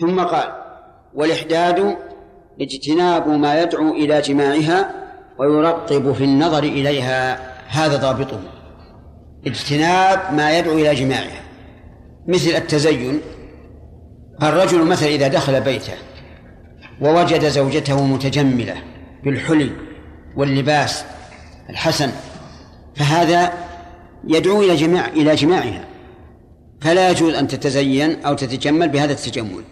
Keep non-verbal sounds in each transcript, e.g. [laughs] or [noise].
ثم قال والإحداد اجتناب ما يدعو إلى جماعها ويرقب في النظر إليها هذا ضابطه اجتناب ما يدعو إلى جماعها. مثل التزين الرجل مثلا إذا دخل بيته ووجد زوجته متجملة بالحلي واللباس الحسن فهذا يدعو إلى جماع إلى جماعها. فلا يجوز أن تتزين أو تتجمل بهذا التجمل.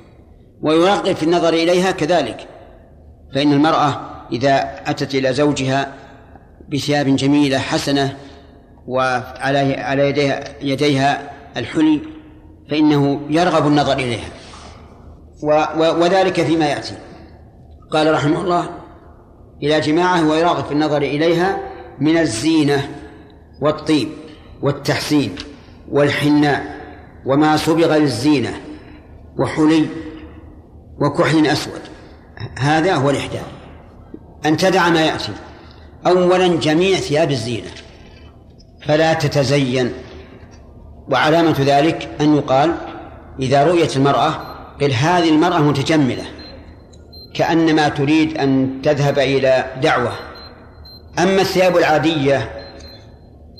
ويرغب في النظر إليها كذلك. فإن المرأة إذا أتت إلى زوجها بثياب جميلة حسنة وعلى على يديها يديها الحلي فإنه يرغب النظر إليها. وذلك فيما يأتي. قال رحمه الله إلى جماعة ويراغب في النظر إليها من الزينة والطيب والتحسين والحناء وما صبغ للزينة وحلي وكحل أسود. هذا هو الإحداث. أن تدع ما يأتي. أولا جميع ثياب الزينة. فلا تتزين. وعلامة ذلك أن يقال إذا رؤيت المرأة قل هذه المرأة متجملة. كأنما تريد أن تذهب إلى دعوة. أما الثياب العادية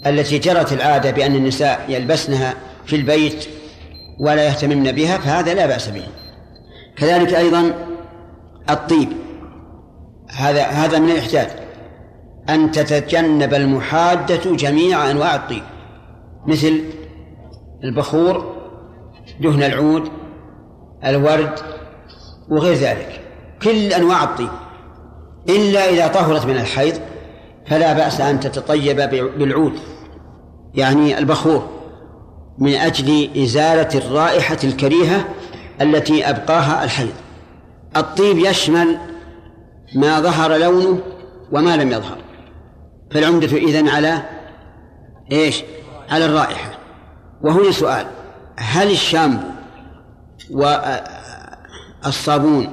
التي جرت العادة بأن النساء يلبسنها في البيت ولا يهتممن بها فهذا لا بأس به. كذلك أيضا الطيب. هذا هذا من الإحتاج أن تتجنب المحادة جميع أنواع الطيب. مثل البخور دهن العود الورد وغير ذلك. كل أنواع الطيب. إلا إذا طهرت من الحيض فلا بأس أن تتطيب بالعود يعني البخور من أجل إزالة الرائحة الكريهة التي أبقاها الحيض الطيب يشمل ما ظهر لونه وما لم يظهر. فالعمدة إذن على إيش؟ على الرائحة. وهنا سؤال هل الشامبو والصابون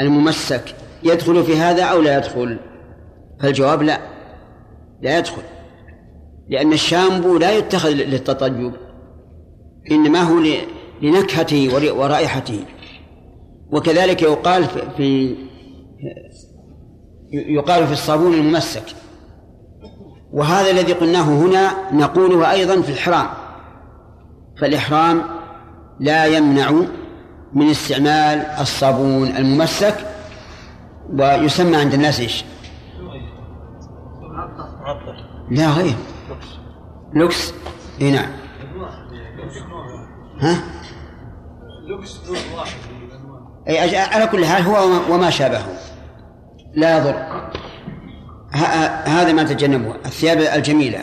الممسك يدخل في هذا أو لا يدخل؟ فالجواب لا لا يدخل. لأن الشامبو لا يتخذ للتطيب إنما هو لنكهته ورائحته وكذلك يقال في يقال في الصابون الممسك. وهذا الذي قلناه هنا نقوله أيضا في الإحرام. فالإحرام لا يمنع من استعمال الصابون الممسك ويسمى عند الناس إيش؟ لا غير. لوكس؟ إي نعم. ها؟ أي على كل حال هو وما شابهه لا يضر. هذا ما تجنبه. الثياب الجميلة.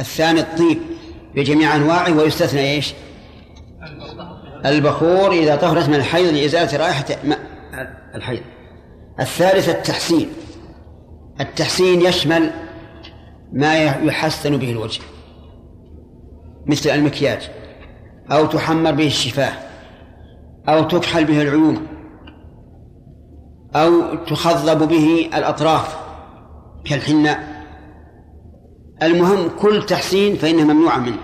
الثاني الطيب بجميع أنواعه ويستثنى إيش؟ البخور إذا طهرت من الحيض لإزالة رائحة الحيض. الثالث التحسين. التحسين يشمل ما يحسن به الوجه مثل المكياج أو تحمر به الشفاه. أو تكحل به العيون أو تخضب به الأطراف كالحناء المهم كل تحسين فإنه ممنوع منه.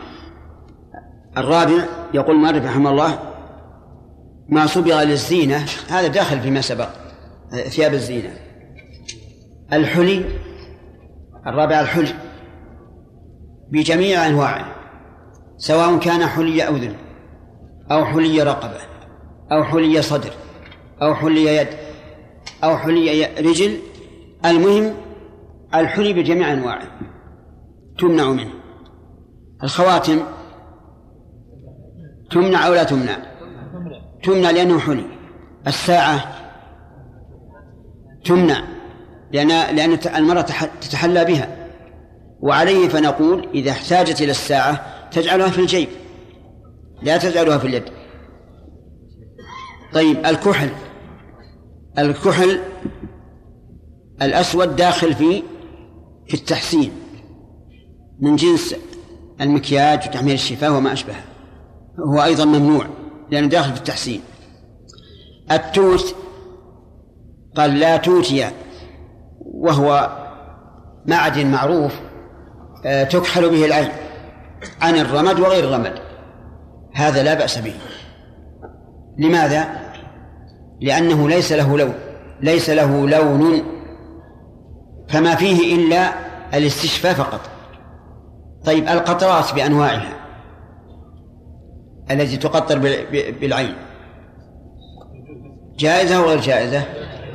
الرابع يقول المؤلف رحمه الله ما صبغ للزينة هذا داخل فيما سبق ثياب الزينة. الحلي الرابع الحلي بجميع أنواعه سواء كان حلي أذن أو حلي رقبة. أو حلي صدر أو حلي يد أو حلي رجل المهم الحلي بجميع أنواعه تمنع منه. الخواتم تمنع أو لا تمنع؟ تمنع لأنه حلي. الساعة تمنع لأن لأن المرأة تتحلى بها. وعليه فنقول إذا احتاجت إلى الساعة تجعلها في الجيب. لا تجعلها في اليد. طيب الكحل. الكحل الأسود داخل في في التحسين من جنس المكياج وتحميل الشفاه وما أشبهه. هو أيضا ممنوع لأنه داخل في التحسين. التوت قال لا توتي وهو معدن معروف آه، تكحل به العين عن الرمد وغير الرمد. هذا لا بأس به. لماذا؟ لأنه ليس له لون ليس له لون فما فيه إلا الاستشفاء فقط. طيب القطرات بأنواعها التي تقطر بالعين. جائزة وغير جائزة؟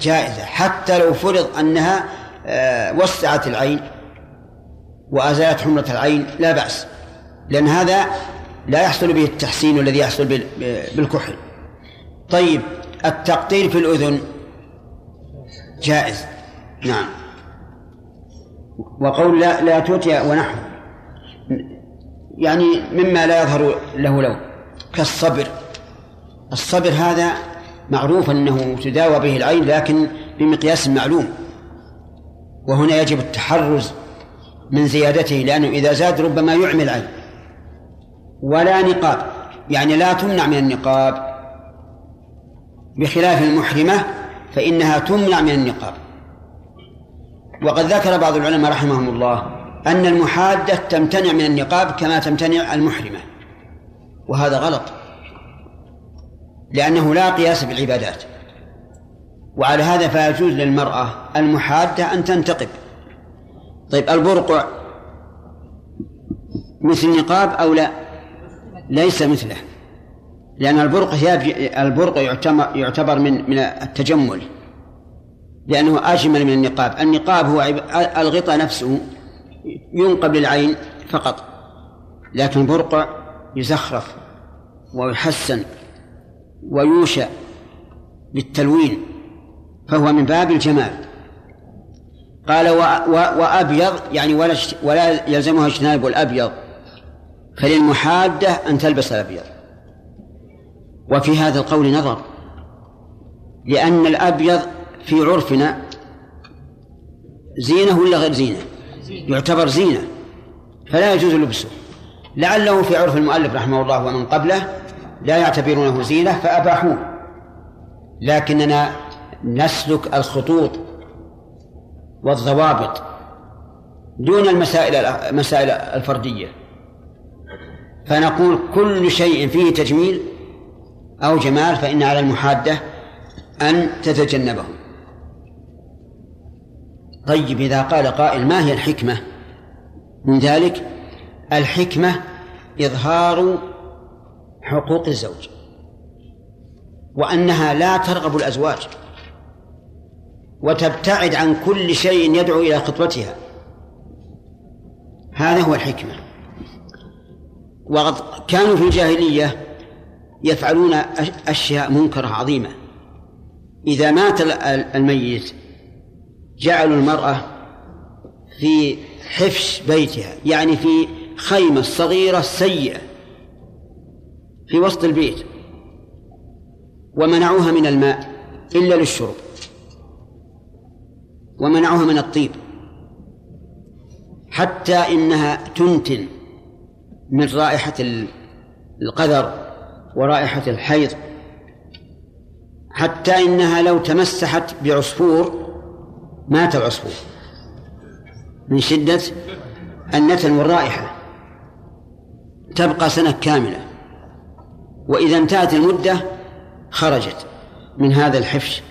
جائزة. حتى لو فرض أنها آه، وسعت العين وأزالت حمرة العين لا بأس. لأن هذا لا يحصل به التحسين الذي يحصل بالكحل. طيب التقطير في الأذن. جائز. نعم. وقول لا لا توتي ونحو. يعني مما لا يظهر له لون كالصبر. الصبر هذا معروف أنه تداوى به العين لكن بمقياس معلوم وهنا يجب التحرز من زيادته لأنه إذا زاد ربما يعمي العين. ولا نقاب. يعني لا تمنع من النقاب. بخلاف المحرمة فإنها تمنع من النقاب. وقد ذكر بعض العلماء رحمهم الله أن المحادة تمتنع من النقاب كما تمتنع المحرمة وهذا غلط لأنه لا قياس بالعبادات. وعلى هذا فيجوز للمرأة المحادة أن تنتقب. طيب البرقع مثل النقاب أو لا؟ ليس مثله. لأن البرق البرق يعتبر من من التجمل لأنه أجمل من النقاب. النقاب هو الغطاء نفسه ينقب للعين فقط لكن البرقع يزخرف ويحسن ويوشى بالتلوين فهو من باب الجمال. قال و و وأبيض يعني ولا ولا يلزمها اجتناب الأبيض فللمحادة أن تلبس الأبيض. وفي هذا القول نظر لأن الأبيض في عرفنا زينة ولا غير زينة؟ يعتبر زينة فلا يجوز لبسه. لعله في عرف المؤلف رحمه الله ومن قبله لا يعتبرونه زينة فأباحوه. لكننا نسلك الخطوط والضوابط دون المسائل المسائل الفردية. فنقول كل شيء فيه تجميل أو جمال فإن على المحادة أن تتجنبه طيب إذا قال قائل ما هي الحكمة؟ من ذلك الحكمة إظهار حقوق الزوج وأنها لا ترغب الأزواج وتبتعد عن كل شيء يدعو إلى خطبتها هذا هو الحكمة. وقد كانوا في الجاهلية يفعلون أشياء منكرة عظيمة. إذا مات الميت جعلوا المرأة في حفش بيتها يعني في خيمة صغيرة سيئة في وسط البيت ومنعوها من الماء إلا للشرب ومنعوها من الطيب حتى إنها تنتن من رائحة القذر. ورائحة الحيض حتى إنها لو تمسحت بعصفور مات العصفور من شدة النتن والرائحة تبقى سنة كاملة. وإذا انتهت المدة خرجت من هذا الحفش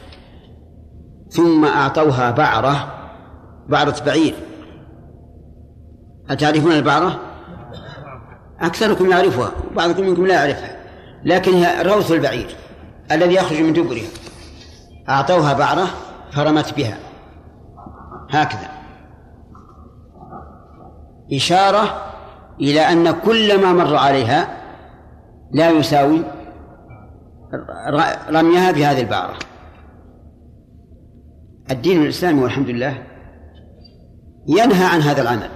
ثم أعطوها بعرة بعرة بعير. أتعرفون البعرة؟ أكثركم يعرفها وبعضكم منكم لا يعرفها. لكن هي روث البعير الذي يخرج من دبرها أعطوها بعرة فرمت بها. هكذا. إشارة إلى أن كل ما مر عليها لا يساوي رميها بهذه البعرة. الدين الإسلامي والحمد لله ينهى عن هذا العمل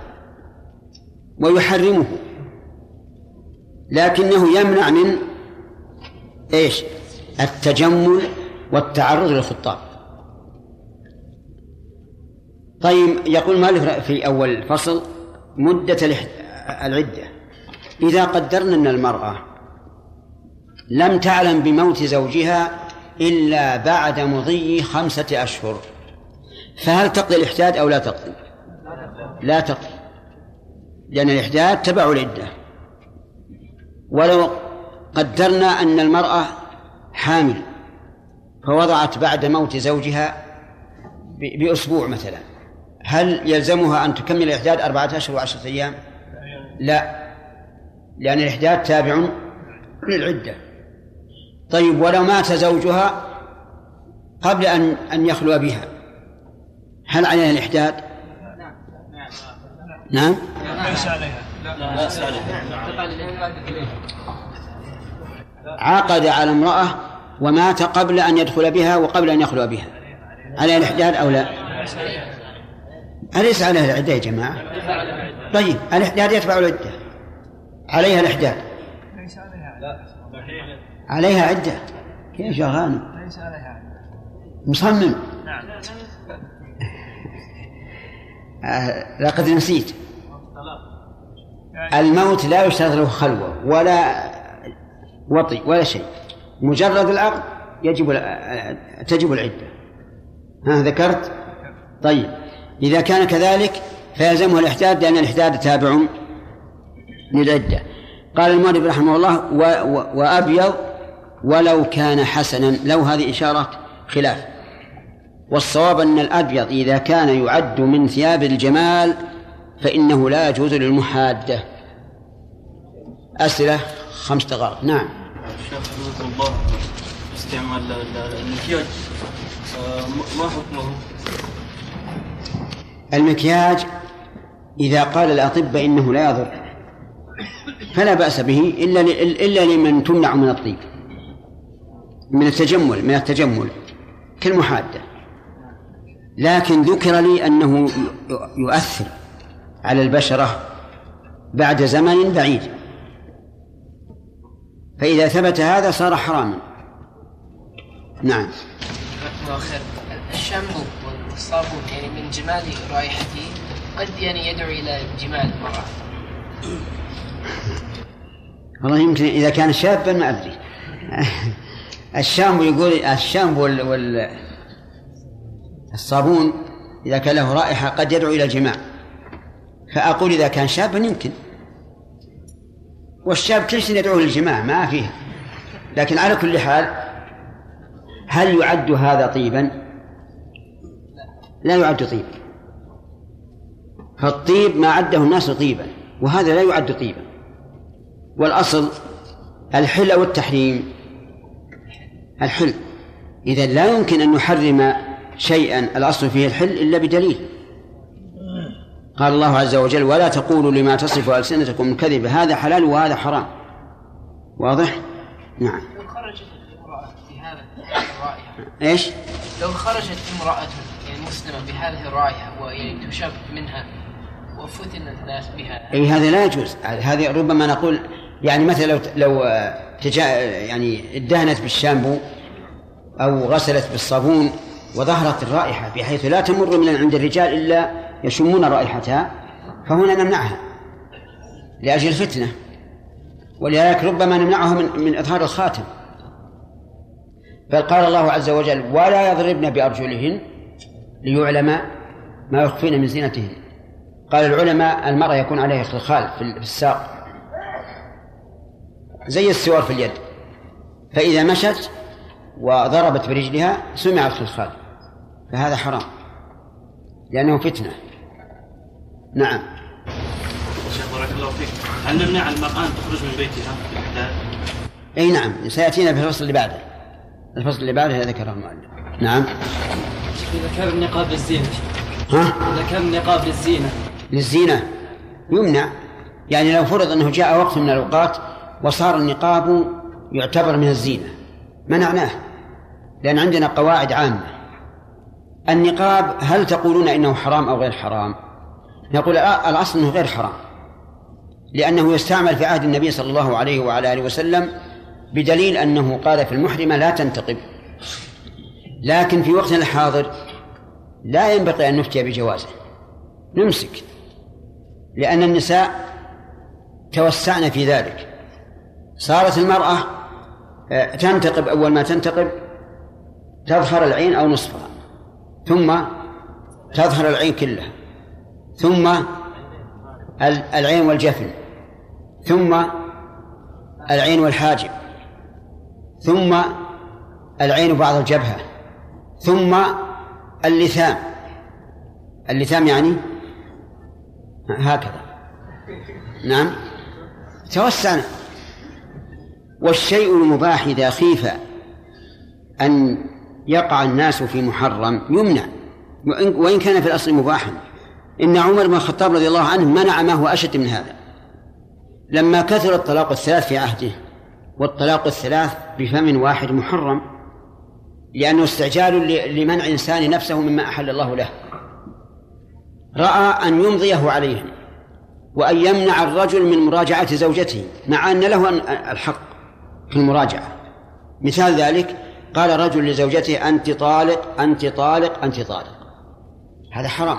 ويحرمه لكنه يمنع من إيش؟ التجمل والتعرض للخطاب طيب يقول مالك في أول الفصل مدة العدة. إذا قدرنا أن المرأة لم تعلم بموت زوجها إلا بعد مضي خمسة أشهر فهل تقضي الإحداد أو لا تقضي؟ لا تقضي لأن الإحداد تبع العدة. ولو قدرنا أن المرأة حامل فوضعت بعد موت زوجها بأسبوع مثلا هل يلزمها أن تكمل الإحداد أربعة أشهر وعشرة أيام؟ لا لأن الإحداد تابع للعدة طيب ولو مات زوجها قبل أن أن يخلو بها هل عليها الإحداد؟ نعم ليس عليها عقد على امرأة ومات قبل أن يدخل بها وقبل أن يخلو بها عليها الإحداد أو لا؟ أليس عليها العدة يا جماعة؟ طيب الإحداد يتبع العدة عليها الإحداد عليها عدة كيف يا غانم؟ مصمم [laughs] آه، لقد نسيت الموت لا يشترط له خلوة ولا وطي ولا شيء. مجرد العقد يجب تجب العدة. ها ذكرت؟ طيب. إذا كان كذلك فيلزمه الإحداد لأن الإحداد تابع للعدة. قال المؤلف رحمه الله و و وأبيض ولو كان حسنا. لو هذه إشارة خلاف. والصواب أن الأبيض إذا كان يعد من ثياب الجمال فإنه لا يجوز للمحادة. أسئلة؟ خمس دقائق. نعم. الشيخ الله. استعمال المكياج. آه، ما حكمه؟ المكياج إذا قال الأطباء إنه لا يضر فلا بأس به إلا إلا لمن تمنع من الطيب من التجمل من التجمل كالمحادة. لكن ذكر لي أنه يؤثر على البشرة بعد زمن بعيد. فإذا ثبت هذا صار حراما. نعم. الشامبو والصابون يعني من جمال رائحته قد يعني يدعو إلى جمال المرأة والله يمكن إذا كان شابا ما أدري. الشامبو يقول الشامبو وال الصابون إذا كان له رائحة قد يدعو إلى الجماع فأقول إذا كان شابا يمكن. والشاب كل شيء يدعو للجماع ما فيه لكن على كل حال هل يعد هذا طيبا؟ لا يعد طيبا. فالطيب ما عده الناس طيبا وهذا لا يعد طيبا. والأصل الحل أو التحريم الحل. إذا لا يمكن أن نحرم شيئا الأصل فيه الحل إلا بدليل. قال الله عز وجل ولا تقولوا لما تصف ألسنتكم الكذب هذا حلال وهذا حرام واضح؟ نعم لو خرجت امرأة بهذا الرائحة إيش؟ لو خرجت امرأة يعني مسلمة بهذه الرائحة ويعني تشب منها وفتن الناس بها إي هذا لا يجوز هذه ربما نقول يعني مثلا لو لو تجا يعني ادهنت بالشامبو أو غسلت بالصابون وظهرت الرائحة بحيث لا تمر من عند الرجال إلا يشمون رائحتها فهنا نمنعها لأجل الفتنة ولذلك ربما نمنعها من, من إظهار الخاتم. بل قال الله عز وجل ولا يضربن بأرجلهن ليعلم ما يخفين من زينتهن. قال العلماء المرأة يكون عليها خلخال في الساق. زي السوار في اليد فإذا مشت وضربت برجلها سمع الخلخال فهذا حرام لأنه فتنة. نعم. شيخ بارك الله فيك. هل نمنع المرأة أن تخرج من بيتها أي نعم. سيأتينا في الفصل اللي بعده. الفصل اللي بعده ذكره المؤلف. نعم. إذا كان النقاب للزينة ها؟ إذا كان النقاب للزينة. للزينة. يمنع. يعني لو فرض أنه جاء وقت من الأوقات وصار النقاب يعتبر من الزينة. منعناه لأن عندنا قواعد عامة. النقاب هل تقولون إنه حرام أو غير حرام؟ نقول الأصل أنه غير حرام. لأنه يستعمل في عهد النبي صلى الله عليه وعلى آله وسلم بدليل أنه قال في المحرمة لا تنتقب لكن في وقتنا الحاضر لا ينبغي أن نفتي بجوازه. نمسك. لأن النساء توسعن في ذلك. صارت المرأة آه، تنتقب أول ما تنتقب تظهر العين أو نصفها ثم تظهر العين كلها. ثم العين والجفن. ثم العين والحاجب. ثم العين بعض الجبهة. ثم اللثام. اللثام يعني هكذا. نعم. توسعنا. والشيء المباح إذا خيف أن يقع الناس في محرم يمنع. وإن كان في الأصل مباحا. إن عمر بن الخطاب رضي الله عنه منع ما هو أشد من هذا. لما كثر الطلاق الثلاث في عهده والطلاق الثلاث بفم واحد محرم لأنه استعجال لمنع إنسان نفسه مما أحل الله له. رأى أن يمضيه عليهم وأن يمنع الرجل من مراجعة زوجته مع أن له الحق في المراجعة. مثال ذلك قال رجل لزوجته أنت طالق أنت طالق أنت طالق. هذا حرام.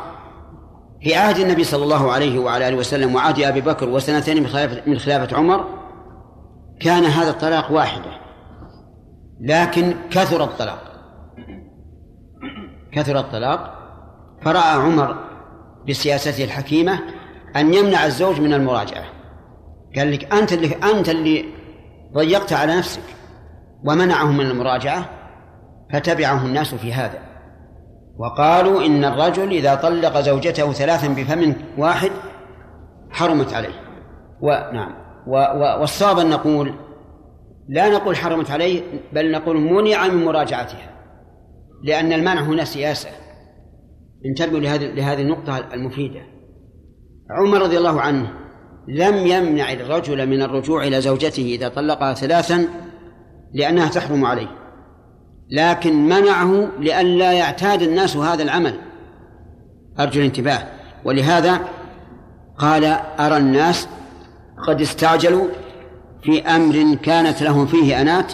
في عهد النبي صلى الله عليه وعلى آله وسلم وعهد أبي بكر وسنتين من خلافة, من خلافة عمر كان هذا الطلاق واحدة لكن كثر الطلاق. كثر الطلاق. فرأى عمر بسياسته الحكيمة أن يمنع الزوج من المراجعة. قال لك أنت اللي أنت اللي ضيقت على نفسك ومنعه من المراجعة فتبعه الناس في هذا. وقالوا إن الرجل إذا طلق زوجته ثلاثا بفم واحد حرمت عليه. ونعم والصواب أن نقول لا نقول حرمت عليه بل نقول منع من مراجعتها لأن المنع هنا سياسة. انتبهوا لهذه لهذه النقطة المفيدة. عمر رضي الله عنه لم يمنع الرجل من الرجوع إلى زوجته إذا طلقها ثلاثا لأنها تحرم عليه. لكن منعه لئلا يعتاد الناس هذا العمل. أرجو الانتباه. ولهذا قال أرى الناس قد استعجلوا في أمر كانت لهم فيه أنات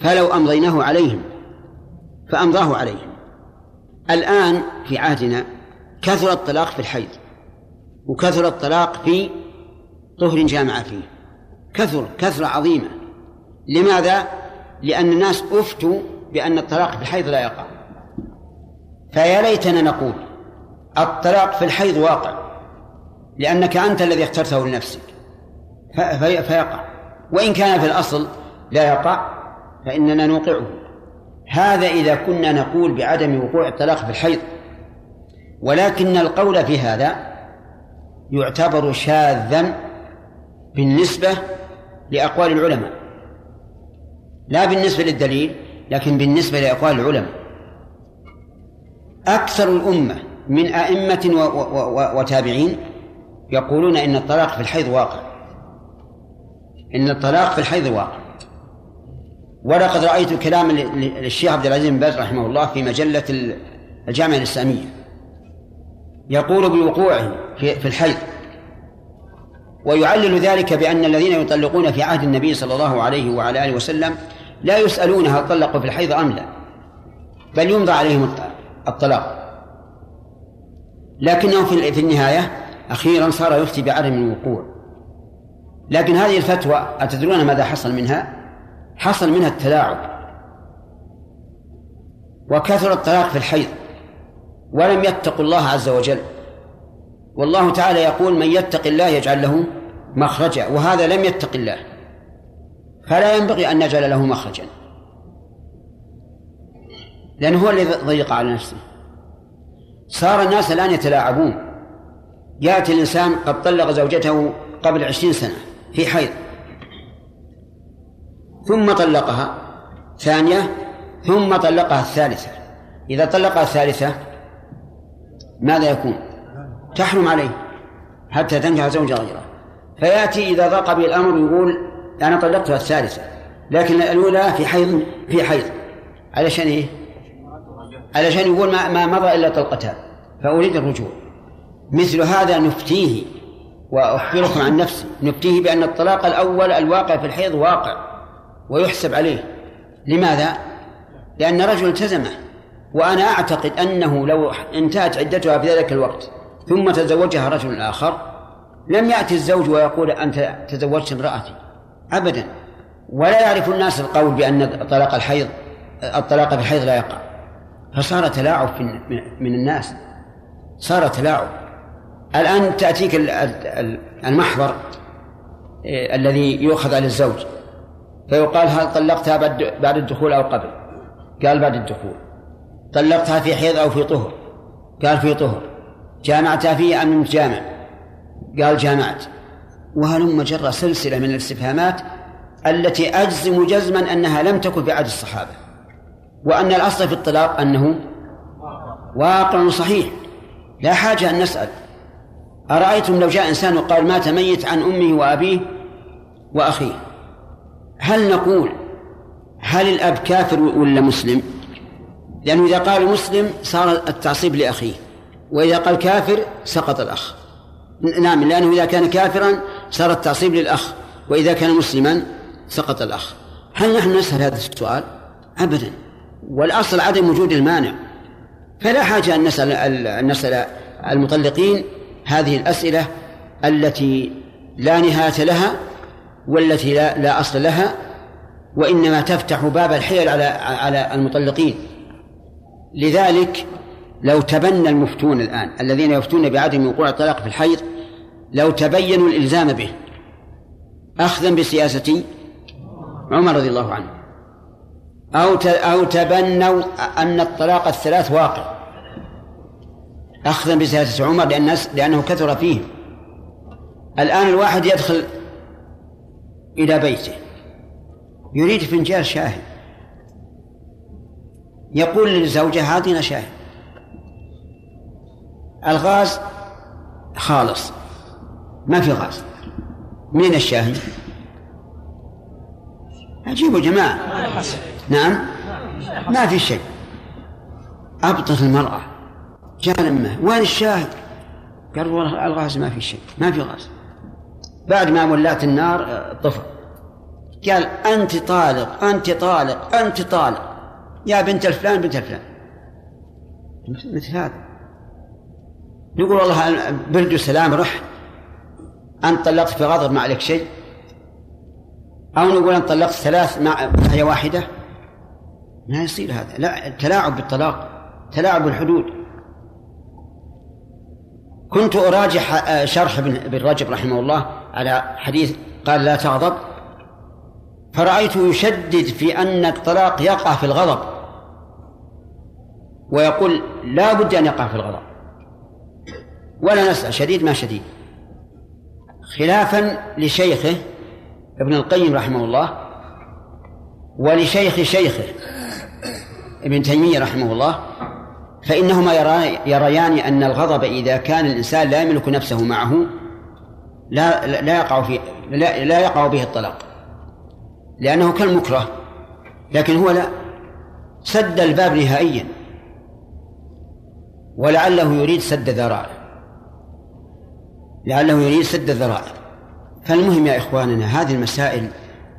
فلو أمضيناه عليهم فأمضاه عليهم. الآن في عهدنا كثر الطلاق في الحيض وكثر الطلاق في طهر جامع فيه. كثر كثرة عظيمة. لماذا؟ لأن الناس أفتوا بأن الطلاق في الحيض لا يقع. فيا ليتنا نقول الطلاق في الحيض واقع لأنك أنت الذي اخترته لنفسك. فيقع. وإن كان في الأصل لا يقع فإننا نوقعه. هذا إذا كنا نقول بعدم وقوع الطلاق في الحيض. ولكن القول في هذا يعتبر شاذا بالنسبة لأقوال العلماء. لا بالنسبة للدليل لكن بالنسبة لأقوال العلماء. أكثر الأمة من أئمة وتابعين يقولون إن الطلاق في الحيض واقع. إن الطلاق في الحيض واقع. ولقد رأيت كلام للشيخ عبد العزيز بن باز رحمه الله في مجلة الجامعة الإسلامية. يقول بوقوعه في الحيض ويعلل ذلك بأن الذين يطلقون في عهد النبي صلى الله عليه وعلى آله وسلم لا يسألون هل طلقوا في الحيض أم لا. بل يمضى عليهم الطلاق. لكنه في النهاية أخيرا صار يفتي بعدم الوقوع. لكن هذه الفتوى أتدرون ماذا حصل منها؟ حصل منها التلاعب. وكثر الطلاق في الحيض. ولم يتقوا الله عز وجل. والله تعالى يقول من يتق الله يجعل له مخرجا. وهذا لم يتق الله. فلا ينبغي أن نجعل له مخرجا. لأنه هو الذي ضيق على نفسه. صار الناس الآن يتلاعبون. يأتي الإنسان قد طلق زوجته قبل عشرين سنة في حيض. ثم طلقها ثانية ثم طلقها الثالثة. إذا طلقها الثالثة ماذا يكون؟ تحرم عليه حتى تنكح زوجا غيره. فيأتي إذا ضاق به الأمر يقول أنا طلقتها الثالثة لكن الأولى في حيض في حيض علشان إيه؟ علشان يقول ما, ما مضى إلا طلقتان فأريد الرجوع مثل هذا نفتيه وأخبركم عن نفسي نفتيه بأن الطلاق الأول الواقع في الحيض واقع ويحسب عليه لماذا؟ لأن رجل التزمه وأنا أعتقد أنه لو انتهت عدتها في ذلك الوقت ثم تزوجها رجل آخر لم يأتي الزوج ويقول أنت تزوجت امرأتي أبدا. ولا يعرف الناس القول بأن طلاق الحيض الطلاق في الحيض لا يقع. فصار تلاعب من الناس. صار تلاعب. الآن تأتيك المحضر إيه، الذي يؤخذ على الزوج. فيقال هل طلقتها بعد الدخول أو قبل؟ قال بعد الدخول. طلقتها في حيض أو في طهر؟ قال في طهر. جامعتها فيه أم جامع؟ قال جامعت. وهلم جرى سلسلة من الاستفهامات التي أجزم جزما أنها لم تكن في عهد الصحابة وأن الأصل في الطلاق أنه واقع صحيح. لا حاجة أن نسأل. أرأيتم لو جاء إنسان وقال مات ميت عن أمه وأبيه وأخيه؟ هل نقول هل الأب كافر ولا مسلم؟ لأنه إذا قال مسلم صار التعصيب لأخيه وإذا قال كافر سقط الأخ. نعم لأنه إذا كان كافرا صار التعصيب للأخ وإذا كان مسلما سقط الأخ. هل نحن نسأل هذا السؤال؟ أبدا. والأصل عدم وجود المانع. فلا حاجة أن نسأل أن نسأل المطلقين هذه الأسئلة التي لا نهاية لها والتي لا, لا أصل لها وإنما تفتح باب الحيل على على المطلقين. لذلك لو تبنى المفتون الآن الذين يفتون بعدم وقوع الطلاق في الحيض لو تبينوا الإلزام به. أخذا بسياسة عمر رضي الله عنه. أو أو تبنوا أن الطلاق الثلاث واقع. أخذا بسياسة عمر لأن لأنه كثر فيه. الآن الواحد يدخل إلى بيته. يريد فنجان شاهي. يقول للزوجة هاتنا شاهي. الغاز خالص. ما في غاز. من الشاهي عجيب جماعة. نعم؟ ما في شيء. أبطت المرأة. جاء لمه وين الشاهي قال والله الغاز ما في شيء. ما في غاز. بعد ما ولات النار طفى. قال أنت طالق أنت طالق أنت طالق. يا بنت الفلان بنت الفلان. مثل هذا نقول والله برد سلام رح أنت طلقت في غضب ما عليك شيء. أو نقول أنت طلقت ثلاث مع هي واحدة. ما يصير هذا. لا تلاعب بالطلاق تلاعب بالحدود. كنت أراجع شرح ابن رجب رحمه الله على حديث قال لا تغضب. فرأيته يشدد في أن الطلاق يقع في الغضب. ويقول لا بد أن يقع في الغضب. ولا نسأل شديد ما شديد. خلافا لشيخه ابن القيم رحمه الله ولشيخ شيخه ابن تيمية رحمه الله فإنهما يريان أن الغضب إذا كان الإنسان لا يملك نفسه معه لا لا يقع في لا, لا يقع به الطلاق لأنه كالمكره لكن هو لا سد الباب نهائيا ولعله يريد سد ذرائع لعله يريد سد الذرائع. فالمهم يا إخواننا هذه المسائل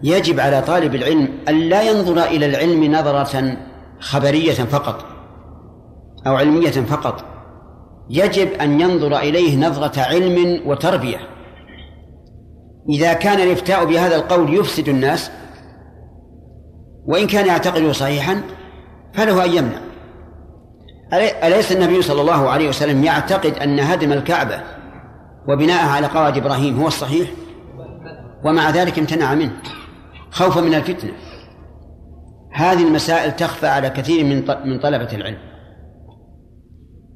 يجب على طالب العلم أن لا ينظر إلى العلم نظرة خبرية فقط أو علمية فقط. يجب أن ينظر إليه نظرة علم وتربية. إذا كان الإفتاء بهذا القول يفسد الناس وإن كان يعتقده صحيحا فله أن يمنع. أليس النبي صلى الله عليه وسلم يعتقد أن هدم الكعبة وبناءها على قواعد إبراهيم هو الصحيح ومع ذلك امتنع منه خوفا من الفتنة. هذه المسائل تخفى على كثير من من طلبة العلم.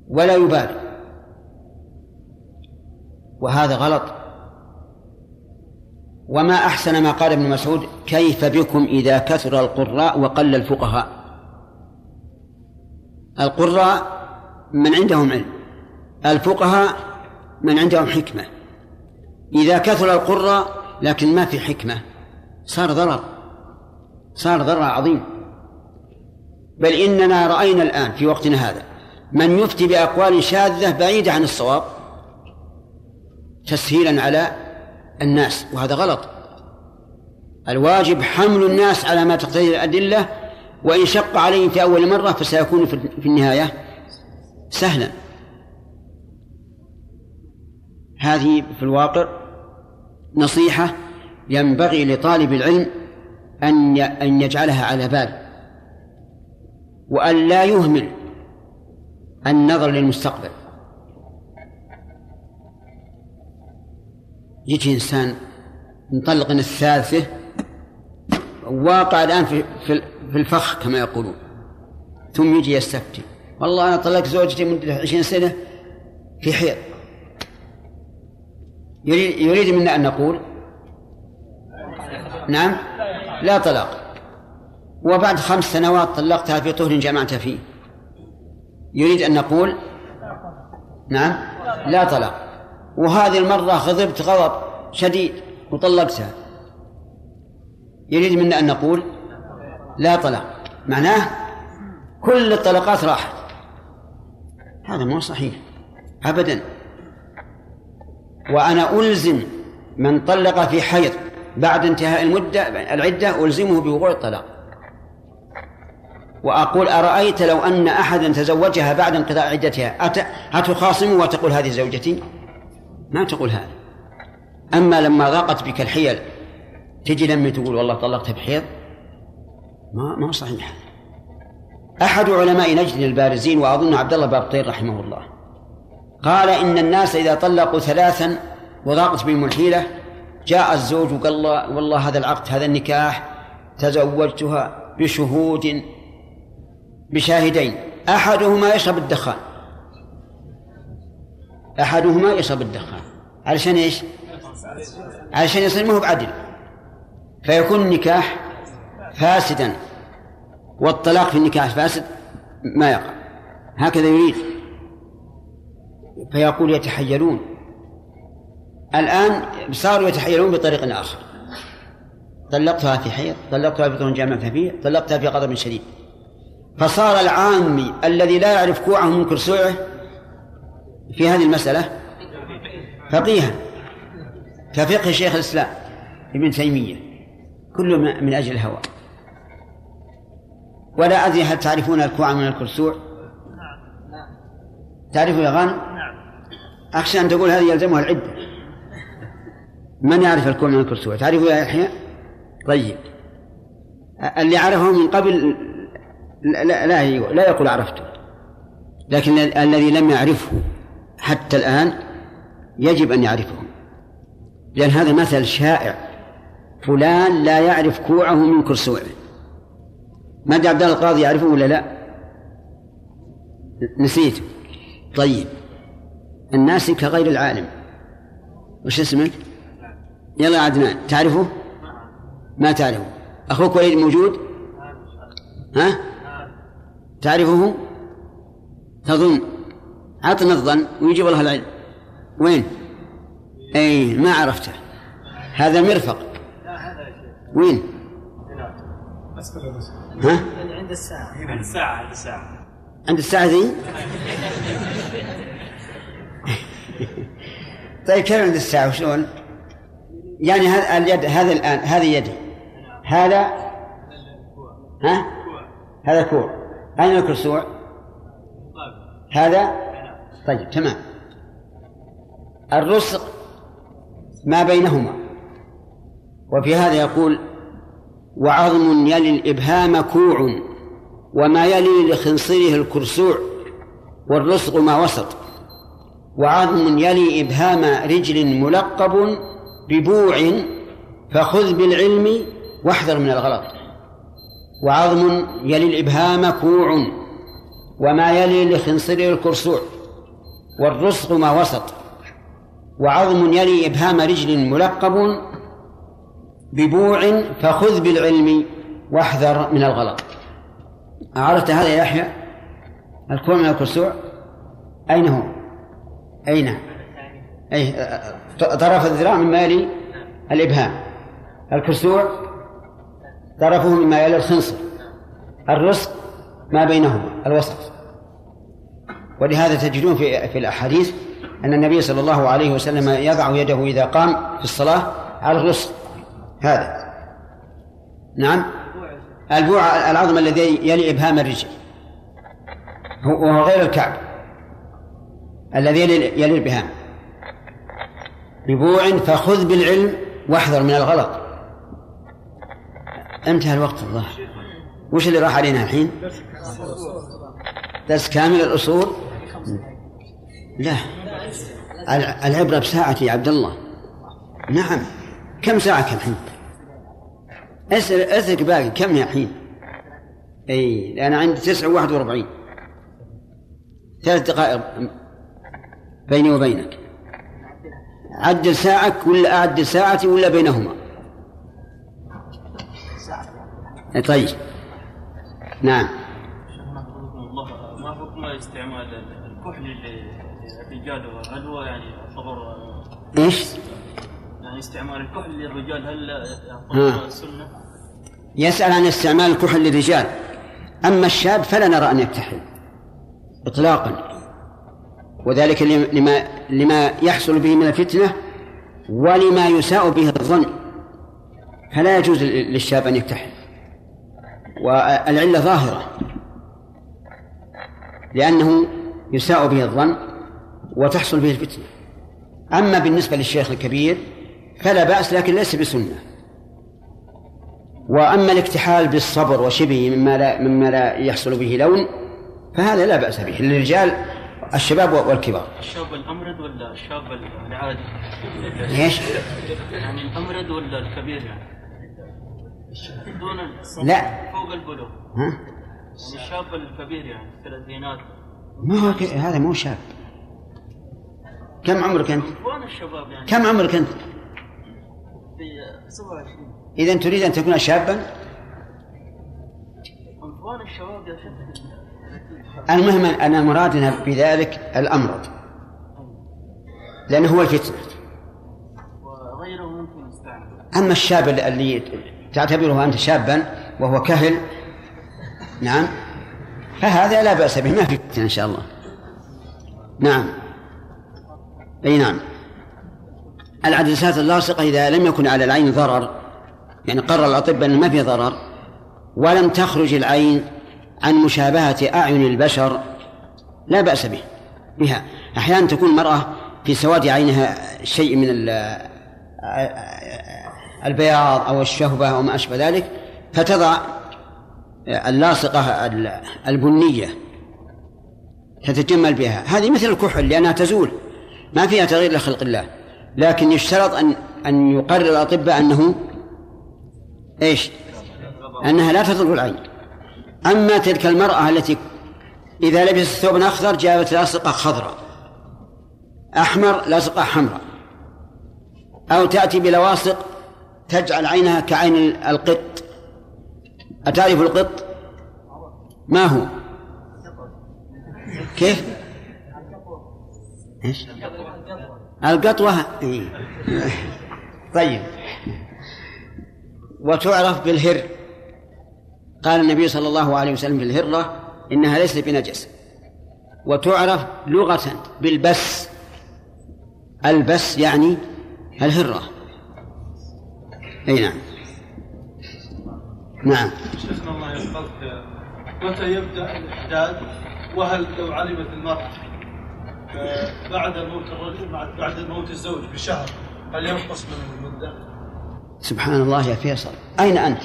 ولا يبالي. وهذا غلط. وما أحسن ما قال ابن مسعود كيف بكم إذا كثر القراء وقل الفقهاء؟ القراء من عندهم علم الفقهاء من عندهم حكمة. إذا كثر القراء لكن ما في حكمة صار ضرر صار ضرر عظيم. بل إننا رأينا الآن في وقتنا هذا من يفتي بأقوال شاذة بعيدة عن الصواب تسهيلا على الناس وهذا غلط. الواجب حمل الناس على ما تقتضي الأدلة وإن شق عليهم في أول مرة فسيكون في النهاية سهلا. هذه في الواقع نصيحة ينبغي لطالب العلم أن أن يجعلها على بال وأن لا يهمل النظر للمستقبل. يجي إنسان مطلق الثالثة واقع الآن في في الفخ كما يقولون ثم يجي يستفتي. والله أنا طلقت زوجتي من عشرين سنة في حيض. يريد, منا أن نقول؟ نعم؟ لا طلاق. وبعد خمس سنوات طلقتها في طهر جمعت فيه. يريد أن نقول؟ نعم؟ لا طلاق. وهذه المرة غضبت غضب شديد وطلقتها. يريد منا أن نقول؟ لا طلاق. معناه كل الطلقات راحت. هذا مو صحيح. أبدا. وأنا ألزم من طلق في حيض بعد انتهاء المدة العدة ألزمه بوقوع الطلاق. وأقول أرأيت لو أن أحدا تزوجها بعد انقضاء عدتها أتخاصمه وتقول هذه زوجتي؟ ما تقول هذا. أما لما ضاقت بك الحيل تجي لما تقول والله طلقتها بحيض؟ ما ما صحيح. أحد علماء نجد البارزين وأظن عبد الله بابطير رحمه الله قال إن الناس إذا طلقوا ثلاثا وضاقت بهم الحيلة جاء الزوج وقال الله والله هذا العقد هذا النكاح تزوجتها بشهود بشاهدين. أحدهما يشرب الدخان. أحدهما يشرب الدخان. علشان إيش؟ علشان يصير ما هو بعدل. فيكون النكاح فاسدا والطلاق في النكاح فاسد ما يقع. هكذا يريد. فيقول يتحيلون الآن صاروا يتحيلون بطريق آخر. طلقتها في حيض طلقتها في طول جامع فيه طلقتها في غضب شديد. فصار العامي الذي لا يعرف كوعه من كرسوعه في هذه المسألة فقيها. كفقه شيخ الإسلام ابن تيمية. كله من أجل الهوى. ولا أدري هل تعرفون الكوع من الكرسوع؟ تعرفوا يا غانم أخشى أن تقول هذه يلزمها العدة من يعرف الكوع من الكرسوع تعرفوا يا يحيى طيب. اللي عرفه من قبل لا لا, لا يقول عرفته. لكن الذي لم يعرفه حتى الآن يجب أن يعرفه. لأن هذا مثل شائع. فلان لا يعرف كوعه من كرسوعه ما عبد الله القاضي يعرفه ولا لا؟ نسيت. طيب. الناس كغير العالم وش اسمك؟ يلا عدنان تعرفه؟ ما تعرفه أخوك وليد موجود؟ ها؟ تعرفه؟ تظن عطنا الظن ويجيب الله العلم وين؟ إي ما عرفته هذا مرفق وين؟ ها؟ عند الساعة عند الساعة عند الساعة عند الساعة ذي؟ [laughs] طيب عند الساعة؟ وشلون؟ يعني هذا اليد هذا الآن هذه يدي. هذا؟ ها؟ هذا كوع. أين الكرسوع؟ هذا؟ طيب تمام. الرسق ما بينهما. وفي هذا يقول وعظم يلي الإبهام كوع وما يلي لخنصره الكرسوع والرسغ ما وسط. وعظم يلي إبهام رجل ملقب ببوع فخذ بالعلم واحذر من الغلط. وعظم يلي الإبهام كوع وما يلي لخنصره الكرسوع والرسغ ما وسط. وعظم يلي إبهام رجل ملقب ببوع فخذ بالعلم واحذر من الغلط. عرفت هذا يا يحيى؟ الكوع من الكسوع أين هو؟ أين أي طرف الذراع مما يلي الإبهام. الكسوع طرفه مما يلي الخنصر. الرزق ما بينهما الوسط. ولهذا تجدون في في الأحاديث أن النبي صلى الله عليه وسلم يضع يده إذا قام في الصلاة على الرزق. هذا. نعم. البوع العظم الذي يلي إبهام الرجل وهو غير الكعب الذي يلي الإبهام ببوع فخذ بالعلم واحذر من الغلط. انتهى الوقت الظاهر. وش اللي راح علينا الحين؟ درس كامل الأصول؟ لا. العبرة بساعة يا عبد الله. نعم. كم ساعة الحين؟ اسأل اسألك باقي. كم يا حين؟ إي أنا عندي تسعة وواحد وأربعين. ثلاث دقائق. بيني وبينك. عدل ساعك ولا أعدل ساعتي ولا بينهما؟ طيب. نعم. ما حكم استعمال الكحل للرجال هل هو يعني يعتبر إيش؟ يعني استعمال الكحل للرجال هل. يعتبر سنة؟ يسأل عن استعمال الكحل للرجال. أما الشاب فلا نرى أن يكتحل إطلاقا. وذلك لما لما يحصل به من الفتنة ولما يساء به الظن. فلا يجوز للشاب أن يكتحل والعلة ظاهرة. لأنه يساء به الظن وتحصل به الفتنة. أما بالنسبة للشيخ الكبير فلا بأس لكن ليس بسنة. وأما الاكتحال بالصبر وشبهه مما لا مما لا يحصل به لون فهذا لا بأس به. للرجال الشباب والكبار الشاب الأمرد ولا الشاب العادي؟ إيش؟ يعني الأمرد ولا الكبير يعني؟ دون لا. فوق البلوغ ها؟ يعني الشاب الكبير يعني الثلاثينات ما هو. هذا مو شاب كم عمرك أنت؟ وين الشباب يعني؟ كم عمرك أنت؟ في 27 إذا تريد أن تكون شابا وين الشباب يا شيخ؟ المهم أن مرادنا بذلك الأمرض لأنه هو الفتنة. وغيره ممكن يستعمل. أما الشاب اللي تعتبره أنت شابا وهو كهل نعم فهذا لا بأس به ما في فتنة إن شاء الله. نعم. أي نعم. العدسات اللاصقة إذا لم يكن على العين ضرر يعني قرر الأطباء أن ما في ضرر ولم تخرج العين عن مشابهة أعين البشر لا بأس به بها. أحيانا تكون المرأة في سواد عينها شيء من ال- البياض أو الشهبة أو ما أشبه ذلك فتضع اللاصقة البنية تتجمل بها. هذه مثل الكحل لأنها تزول ما فيها تغيير لخلق الله. لكن يشترط أن أن يقرر الأطباء أنه إيش؟ أنها لا تضر العين. أما تلك المرأة التي إذا لبست ثوبا أخضر جابت لاصقة خضراء أحمر لاصقة حمراء أو تأتي بلواصق تجعل عينها كعين القط أتعرف القط؟ ما هو؟ كيف؟ القطوة إيه. طيب وتعرف بالهر قال النبي صلى الله عليه وسلم في الهرة إنها ليست بنجس. وتعرف لغة بالبس. البس يعني الهرة. أي نعم. نعم. شيخنا الله يحفظك متى يبدأ الاحداد وهل لو علمت المرأة آه، بعد موت الرجل بعد موت الزوج بشهر هل ينقص من المدة؟ سبحان الله يا فيصل. أين أنت؟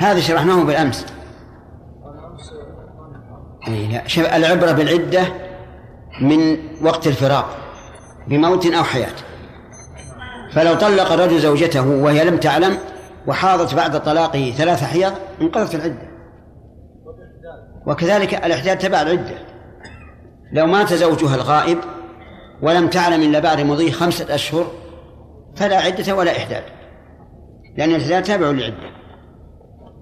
هذا شرحناه بالأمس. أي لا العبرة بالعدة من وقت الفراق بموت أو حياة. فلو طلق الرجل زوجته وهي لم تعلم وحاضت بعد طلاقه ثلاث حيض انقضت العدة. وكذلك الإحداد تبع العدة. لو مات زوجها الغائب ولم تعلم إلا بعد مضي خمسة أشهر فلا عدة ولا إحداد لأن الإحداد تابع للعدة.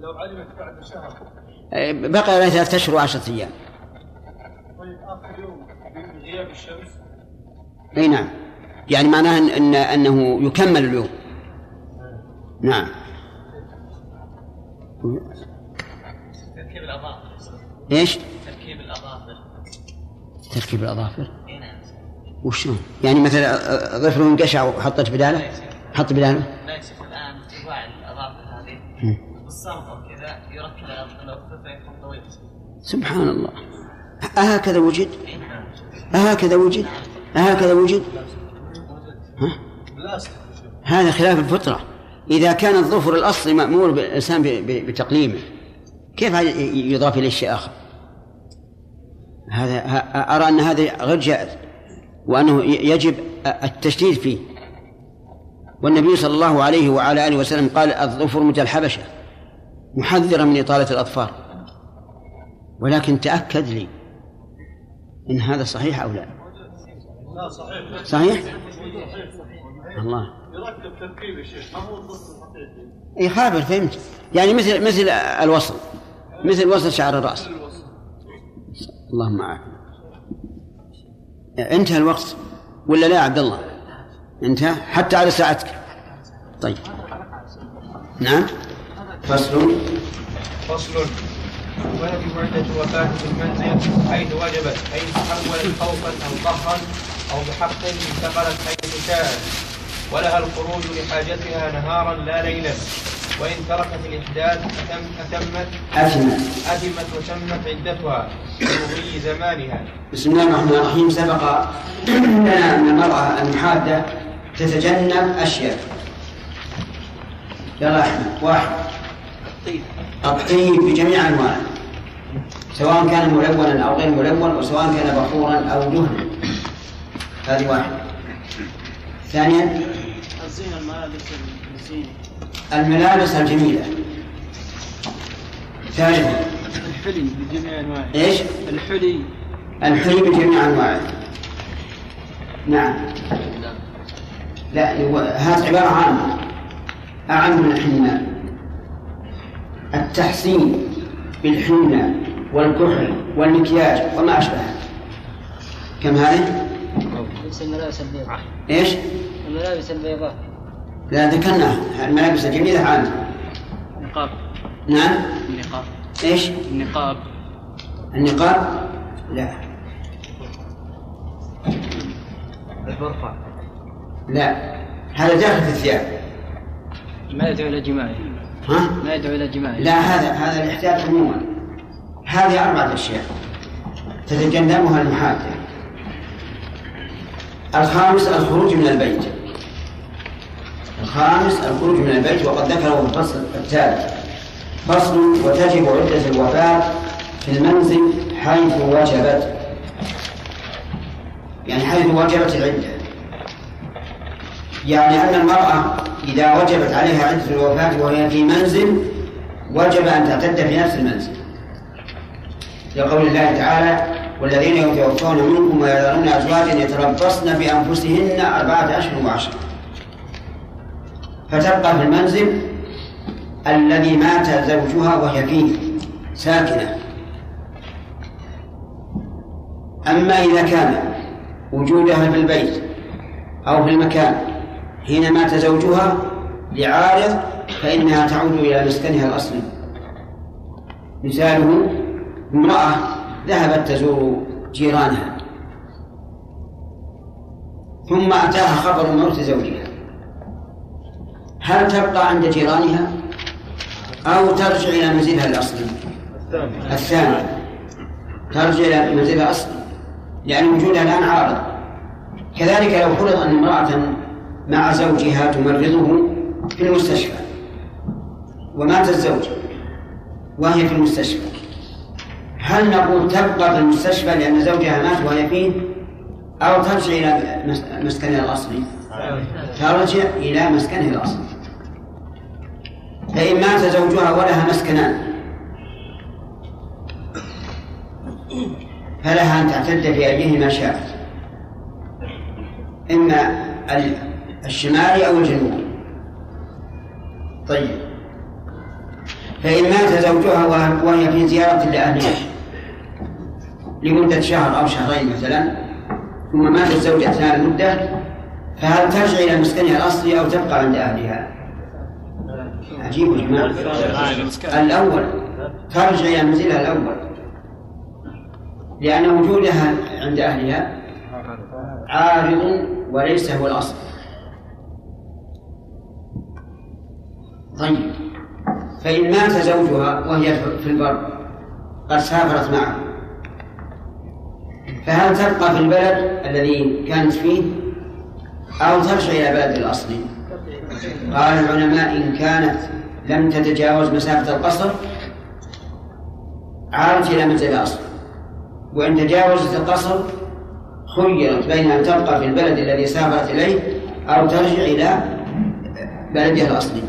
لو علمت بعد شهر. بقي عليه ثلاثة أشهر وعشرة أيام. طيب آخر يوم بغياب الشمس؟ أي نعم. يعني معناه إن إن أنه يكمل اليوم. نعم. تركيب الأظافر. إيش؟ تركيب الأظافر. تركيب الأظافر؟ اي نعم. وشلون؟ يعني مثلا ظفر انقشع وحطيت بدالة؟ حط بدالة؟ لا يا شيخ الان انواع الاظافر هذه بالصمغ وكذا يركب على الظفر يكون طويل سبحان الله أهكذا وجد؟ أهكذا وجد؟ أهكذا وجد؟ ها؟ هذا خلاف الفطرة إذا كان الظفر الأصلي مأمور ب- بتقليمه كيف يضاف إليه شيء آخر هذا أرى أن هذا غير جائز وأنه يجب التشديد فيه والنبي صلى الله عليه وعلى آله وسلم قال الظفر مثل الحبشة محذرا من إطالة الأظفار ولكن تأكد لي إن هذا صحيح أو لا. صحيح؟ صحيح الله. يركب تركيب الشيخ إي خابر فهمت. يعني مثل مثل الوصل. مثل وصل شعر الرأس. اللهم عافية. انتهى الوقت ولا لا يا عبد الله؟ انتهى؟ حتى على ساعتك. طيب. نعم؟ فصل. فصل. ويجب عدة وفاة في المنزل. حيث وجبت حيث تحولت خوفا أو قهرا أو بحق انتقلت حيث شاءت. ولها الخروج لحاجتها نهارا لا ليلا. وإن تركت الإحداث أتم أتمت. أثمت أتمت وتمت عدتها بمضي زمانها. بسم الله الرحمن الرحيم. سبق لنا أن المرأة المحادة تتجنب أشياء. يلا أحمد. واحد. الطيب. بجميع أنواعه. سواء كان ملونا أو غير ملون وسواء كان بخورا أو دهنا. هذه واحدة. ثانيا. الملابس الجميلة. ثالثا. الحلي بجميع أنواعه. إيش؟ الحلي. الحلي بجميع أنواعه. نعم. لا. هو- هذه عبارة عامة. أعم من الحناء التحسين بالحناء والكحل والمكياج وما أشبهه. كم هذه؟ ليس الملابس البيضاء. إيش؟ الملابس البيضاء. لا ذكرنا الملابس الجميلة عامة نقاب نعم. النقاب. إيش؟ النقاب. النقاب؟ لا. البرقع لا. هذا داخل في الثياب. ما يدعو إلى جماعة. ها؟ ما يدعو إلى جماعة لا هذا هذا الاحتياط عموما. هذه أربعة أشياء. تتجنبها المحادة الخامس الخروج من البيت. الخامس الخروج من البيت وقد ذكره في الفصل التالي. فصل وتجب عدة الوفاة في المنزل حيث وجبت. يعني حيث وجبت العدة. يعني أن المرأة إذا وجبت عليها عدة الوفاة وهي في منزل وجب أن تعتد في نفس المنزل. لقول الله تعالى والذين يتوفون منكم ويذرون أزواجا يتربصن بأنفسهن أربعة أشهر وعشرة. فتبقى في المنزل الذي مات زوجها وهي فيه ساكنة. أما إذا كان وجودها في البيت أو في المكان حين مات زوجها لعارض فإنها تعود إلى مسكنها الأصلي مثاله امرأة ذهبت تزور جيرانها. ثم أتاها خبر موت زوجها. هل تبقى عند جيرانها أو ترجع إلى منزلها الأصلي الثاني. ترجع إلى منزلها الأصلي لأن وجودها الآن عارض. كذلك لو فرض أن امرأة مع زوجها تمرضه في المستشفى. ومات الزوج. وهي في المستشفى. هل نقول تبقى في المستشفى لأن زوجها مات وهي فيه؟ أو ترجع إلى مس- مسكنها الأصلي؟ ترجع إلى مسكنها الأصلي. فإن مات زوجها ولها مسكنان. فلها أن تعتد في أيهما شاءت إما الشمالي أو الجنوبي طيب. فإن مات زوجها وه- وهي في زيارة لأهلها لمدة شهر أو شهرين مثلا ثم مات الزوج أثناء المدة فهل ترجع إلى مسكنها الأصلي أو تبقى عند أهلها؟ عجيب يا الأول. ترجع إلى منزلها الأول. لأن وجودها عند أهلها عارض وليس هو الأصل. طيب. فإن مات زوجها وهي في البر قد سافرت معه. فهل تبقى في البلد الذي كانت فيه؟ أو ترجع إلى بلد الأصل؟ قال العلماء إن كانت لم تتجاوز مسافة القصر عادت إلى منزل الأصل وإن تجاوزت القصر خيرت بين أن تبقى في البلد الذي سافرت إليه أو ترجع إلى بلدها الأصلي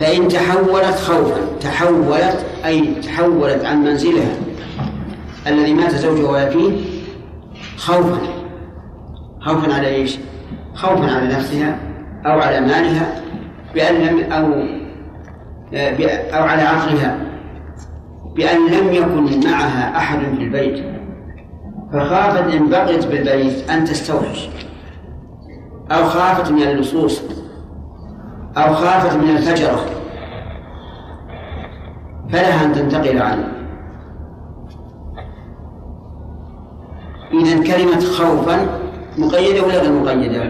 فإن تحولت خوفا تحولت أي تحولت عن منزلها الذي مات زوجها فيه خوفا. خوفا على إيش؟ خوفا على نفسها أو على مالها بأن لم أو أو على عقلها بأن لم يكن معها أحد في البيت. فخافت إن بقيت بالبيت أن تستوحش أو خافت من اللصوص. أو خافت من الفجرة فلها أن تنتقل عنه إذا كلمة خوفا مقيدة ولا غير مقيدة؟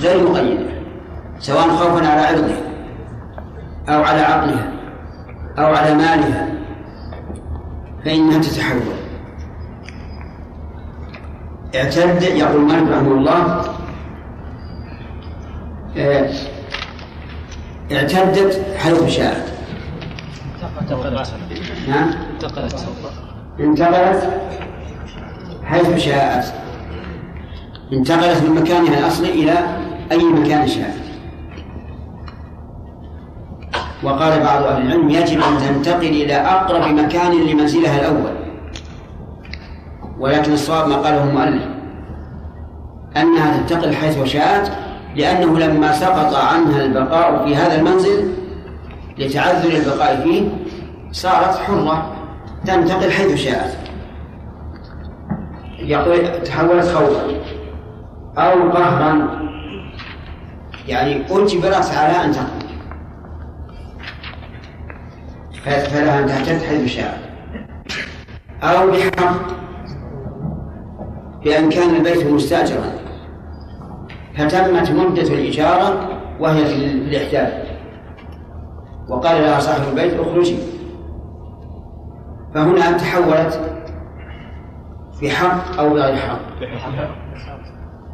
غير مقيدة. سواء خوفا على عرضها أو على عقلها أو على مالها فإنها تتحول. اعتد يقول مالك رحمه الله آه، اعتدت حيث شاءت انتقلت. نعم. انتقلت. انتقلت حيث شاءت انتقلت من مكانها الأصلي إلى أي مكان شاءت وقال بعض أهل العلم يجب أن تنتقل إلى أقرب مكان لمنزلها الأول. ولكن الصواب ما قاله المؤلف أنها تنتقل حيث شاءت لأنه لما سقط عنها البقاء في هذا المنزل لتعذر البقاء فيه صارت حرة تنتقل حيث شاءت. يقول تحولت خوفا أو قهرا. يعني أجبرت على أن تخرج فلها أن تعتد حيث شاءت. أو بحق بأن كان البيت مستأجرا. فتمت مدة الإجارة وهي في الإحداث وقال لها صاحب البيت اخرجي. فهنا تحولت بحق أو بغير حق.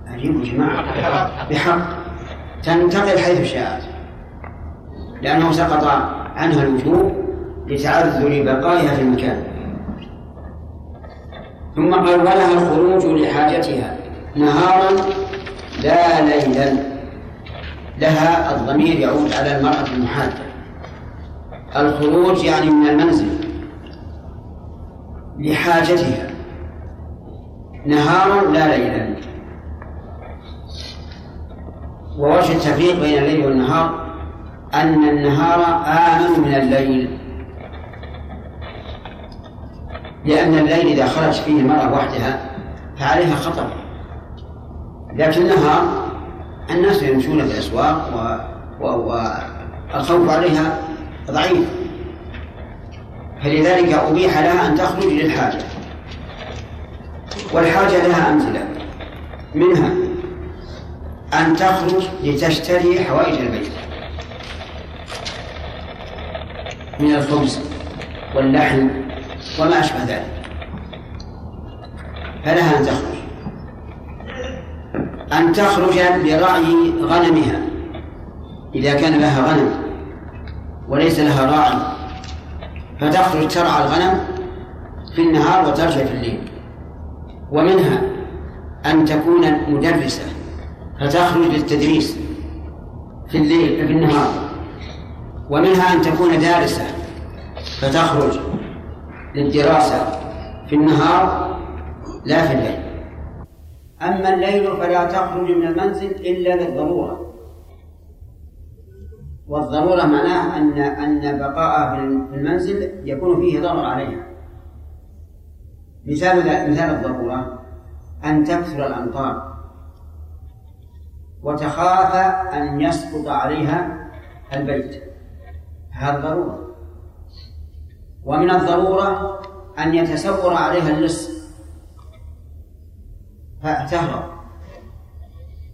عجيب يا جماعة. بحق تنتقل حيث شاءت. لأنه سقط عنها الوجوب لتعذر بقائها في المكان. ثم قال ولها الخروج لحاجتها نهارا لا ليلا. لها الضمير يعود على المرأة المحاجة الخروج يعني من المنزل. لحاجتها. نهارا لا ليلا. ووجه التفريق بين الليل والنهار أن النهار آمن من الليل. لأن الليل إذا خرج فيه المرأة وحدها فعليها خطر. لكن النهار الناس يمشون في الأسواق و... و... والخوف عليها ضعيف. فلذلك أبيح لها أن تخرج للحاجة. والحاجة لها أمثلة. منها أن تخرج لتشتري حوائج البيت. من الخبز واللحم وما أشبه ذلك. فلها أن تخرج. أن تخرج لرعي غنمها إذا كان لها غنم وليس لها راعي فتخرج ترعى الغنم في النهار وترجع في الليل. ومنها أن تكون مدرسة فتخرج للتدريس في الليل في النهار. ومنها أن تكون دارسة فتخرج للدراسة في النهار لا في الليل. أما الليل فلا تخرج من المنزل إلا للضرورة والضرورة معناه أن أن بقاءها في المنزل يكون فيه ضرر عليها. مثال مثال الضرورة أن تكثر الأمطار. وتخاف أن يسقط عليها البيت. هذا ضرورة. ومن الضرورة أن يتسور عليها اللص. فتهرب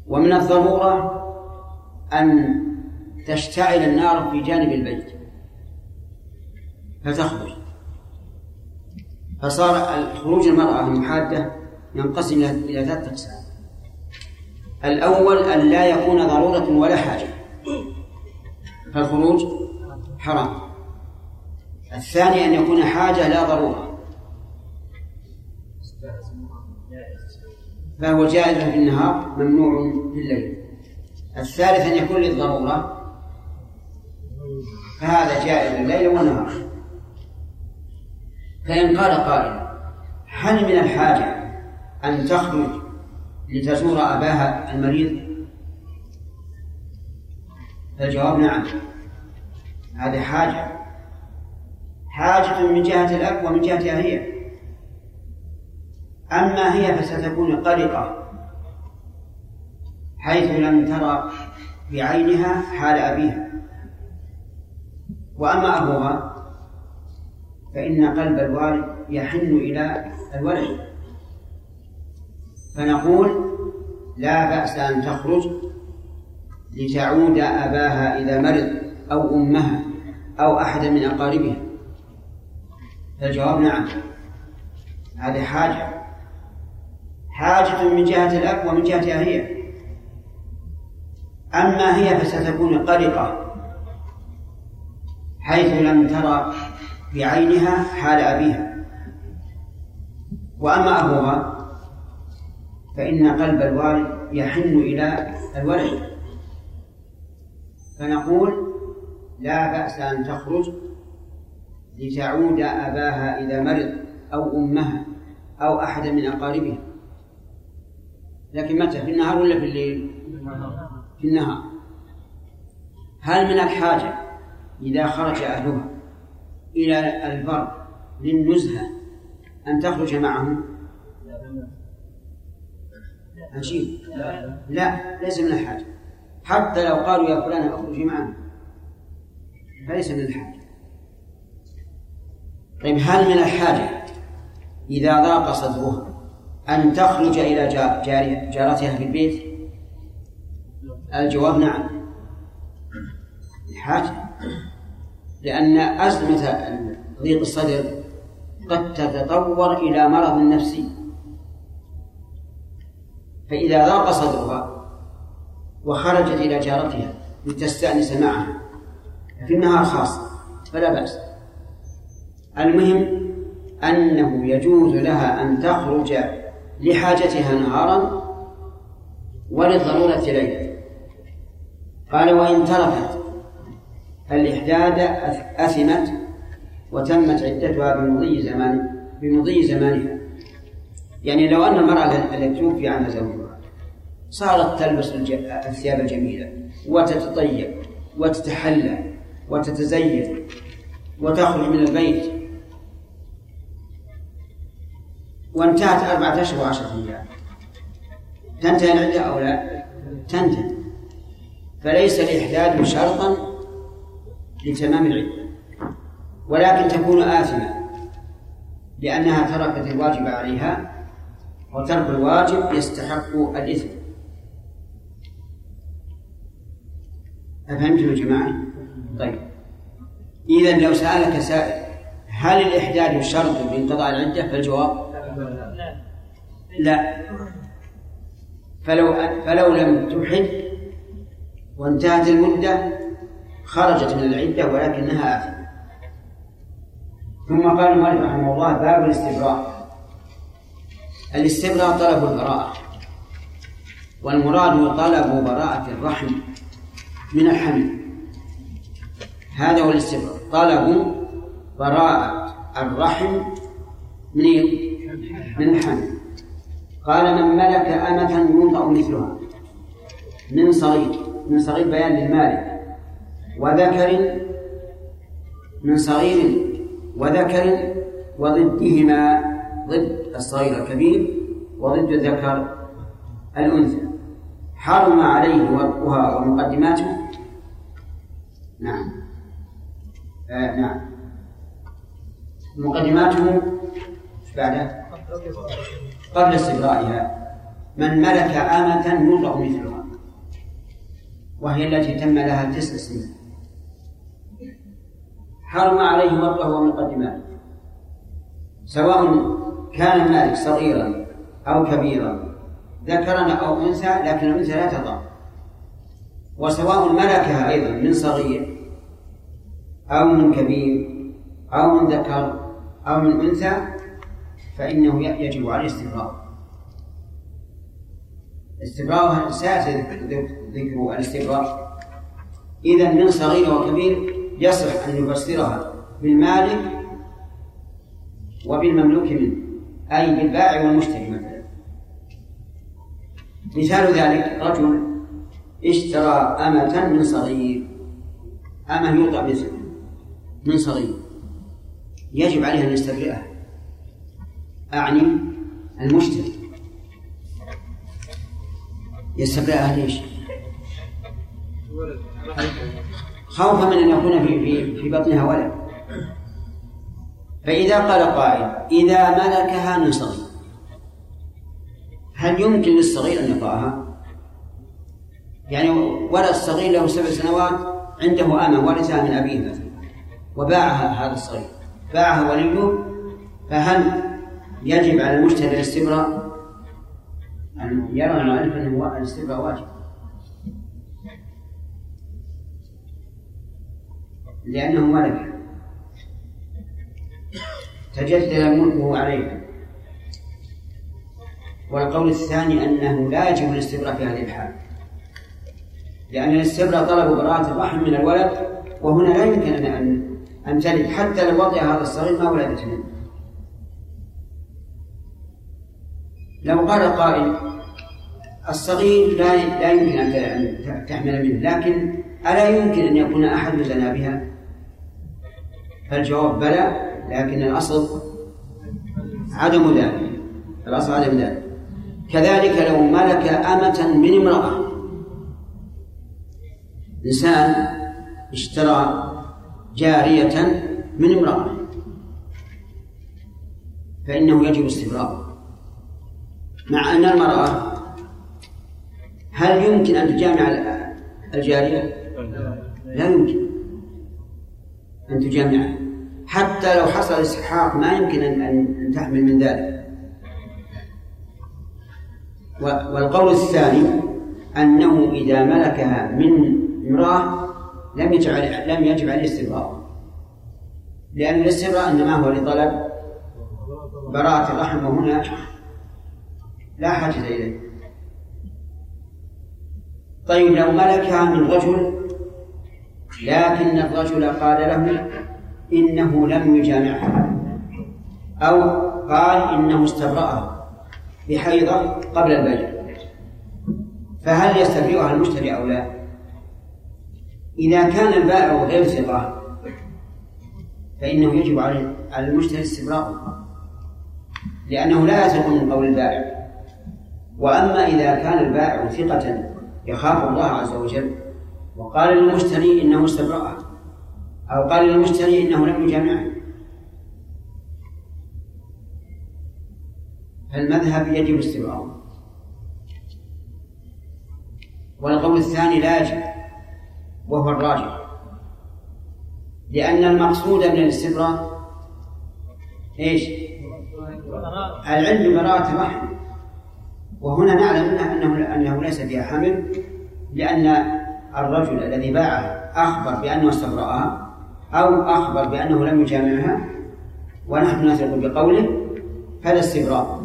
ومن الضرورة أن تشتعل النار في جانب البيت. فتخرج. فصار خروج المرأة المحادة ينقسم إلى ثلاثة أقسام. الأول أن لا يكون ضرورة ولا حاجة. فالخروج حرام. الثاني أن يكون حاجة لا ضرورة. فهو جائز في النهار ممنوع في الليل. الثالث أن يكون للضرورة. فهذا جائز الليل والنهار فإن قال قائل هل من الحاجة أن تخرج لتزور أباها المريض؟ فالجواب نعم. هذه حاجة. حاجة من جهة الأب ومن جهتها هي أما هي فستكون قلقة حيث لم ترى بعينها حال أبيها. وأما أبوها فإن قلب الوالد يحن إلى الولد. فنقول لا بأس أن تخرج لتعود أباها إذا مرض أو أمها أو أحد من أقاربها. فالجواب نعم هذه حاجة. حاجة من جهة الأب ومن جهتها هي أما هي فستكون قلقة حيث لم ترى بعينها حال أبيها. وأما أبوها فإن قلب الوالد يحن إلى الولد. فنقول لا بأس أن تخرج لتعود أباها إذا مرض أو أمها أو أحد من أقاربها. لكن متى في النهار ولا في الليل؟ في النهار. هل من الحاجة إذا خرج أهلها إلى البر للنزهة أن تخرج معهم؟ عجيب. لا ليس من الحاجة. حتى لو قالوا يا فلان اخرجي معنا. فليس من الحاجة. طيب هل من الحاجة إذا ضاق صدرها أن تخرج إلى جارتها في البيت؟ الجواب نعم. الحاجة لأن أزمة ضيق الصدر قد تتطور إلى مرض نفسي. فإذا ضاق صدرها وخرجت إلى جارتها لتستأنس معها في النهار خاصة فلا بأس. المهم أنه يجوز لها أن تخرج لحاجتها نهارا وللضرورة ليلا قال وإن تركت الإحداد أثمت وتمت عدتها بمضي زمان بمضي زمانها. يعني لو أن المرأة التي توفي عنها زوجها صارت تلبس الثياب الجميلة وتتطيب وتتحلى وتتزين وتخرج من البيت وانتهت أربعة أشهر وعشرة أيام تنتهي العدة أو لا؟ تنتهي فليس الإحداد شرطا لتمام العدة ولكن تكون آثمة لأنها تركت الواجب عليها وترك الواجب يستحق الإثم أفهمتم يا جماعة؟ طيب إذا لو سألك سائل هل الإحداد شرط لانقضاء العدة؟ فالجواب لا. فلو فلو لم تحد وانتهت المدة خرجت من العدة ولكنها آثمة ثم قال المؤلف رحمه الله باب الاستبراء. الاستبراء طلب البراءة. والمراد طلب براءة الرحم من الحمل. هذا هو الاستبراء. طلب براءة الرحم من من الحمل. قال من ملك أمة ينطق مثلها. من صغير. من صغير بيان للمالك. وذكر. من صغير وذكر. وضدهما. ضد الصغير الكبير وضد الذكر الأنثى. حرم عليه وطئها ومقدماته. نعم. آه نعم. مقدماته بعده؟ قبل استبرائها من ملك آمة يطلق مثلها وهي التي تم لها تسع سنين. حرم عليه وطئها ومقدماته. سواء كان المالك صغيرا أو كبيرا ذكرا أو أنثى لكن الأنثى لا تضع. وسواء ملكها أيضا من صغير أو من كبير أو من ذكر أو من أنثى فإنه يجب عليه استمرار استبراء سيأتي ذكر الاستبراء إذا من صغير وكبير يصح أن يفسرها بالمالك وبالمملوك منه أي بالبائع والمشتري مثلا. مثال ذلك رجل اشترى أمة من صغير. أمة يوضع من صغير. يجب عليه أن يستبرئها أعني المشتري. يستبرئها ليش؟ خوفا من أن يكون في في في بطنها ولد. فإذا قال قائل إذا ملكها من صغير. هل يمكن للصغير أن يطأها؟ يعني ولد صغير له سبع سنوات عنده أمة ورثها من أبيه مثلا وباعها هذا الصغير. باعها وليه؟ فهل يجب على المشتري الاستبراء أن يرى المؤلف أنه الاستبراء واجب. لأنه ملك. تجدد ملكه عليه. والقول الثاني أنه لا يجب الاستبراء في هذه الحال. لأن الاستبراء طلب براءة الرحم من الولد وهنا لا يمكن أن أن تلد حتى لو وضع هذا الصغير ما ولدت منه. لو قال قائل الصغير لا لا يمكن أن تحمل منه لكن ألا يمكن أن يكون أحد لنا بها؟ فالجواب بلى لكن الأصل عدم ذلك الأصل عدم ذلك. كذلك لو ملك أمة من امرأة إنسان اشترى جارية من امرأة فإنه يجب استبراء مع أن المرأة هل يمكن أن تجامع الجارية؟ لا يمكن أن تجامعها حتى لو حصل استحقاق ما يمكن أن تحمل من ذلك. والقول الثاني أنه إذا ملكها من امرأة لم يجب لم يجب عليه الاستبراء. لأن الاستبراء إنما هو لطلب براءة الرحم وهنا لا حاجة إليه طيب لو ملكها من رجل لكن الرجل قال له إنه لم يجامعها أو قال إنه استبرأها بحيضة قبل البلد فهل يستبرئها المشتري أو لا؟ إذا كان البائع غير ثقة فإنه يجب على المشتري استبراء لأنه لا يثق من قول البائع وأما إذا كان البائع ثقة يخاف الله عز وجل. وقال للمشتري إنه استبرأها أو قال للمشتري إنه لم يجامعه. فالمذهب يجب استبراءه والقول الثاني لا يجب وهو الراجح. لأن المقصود من الاستبراء إيش؟ العلم براءة الرحم. وهنا نعلم انه انه ليس فيها حمل لأن الرجل الذي باعها أخبر بأنه استبرأها أو أخبر بأنه لم يجامعها ونحن نثق بقوله هذا استبراء.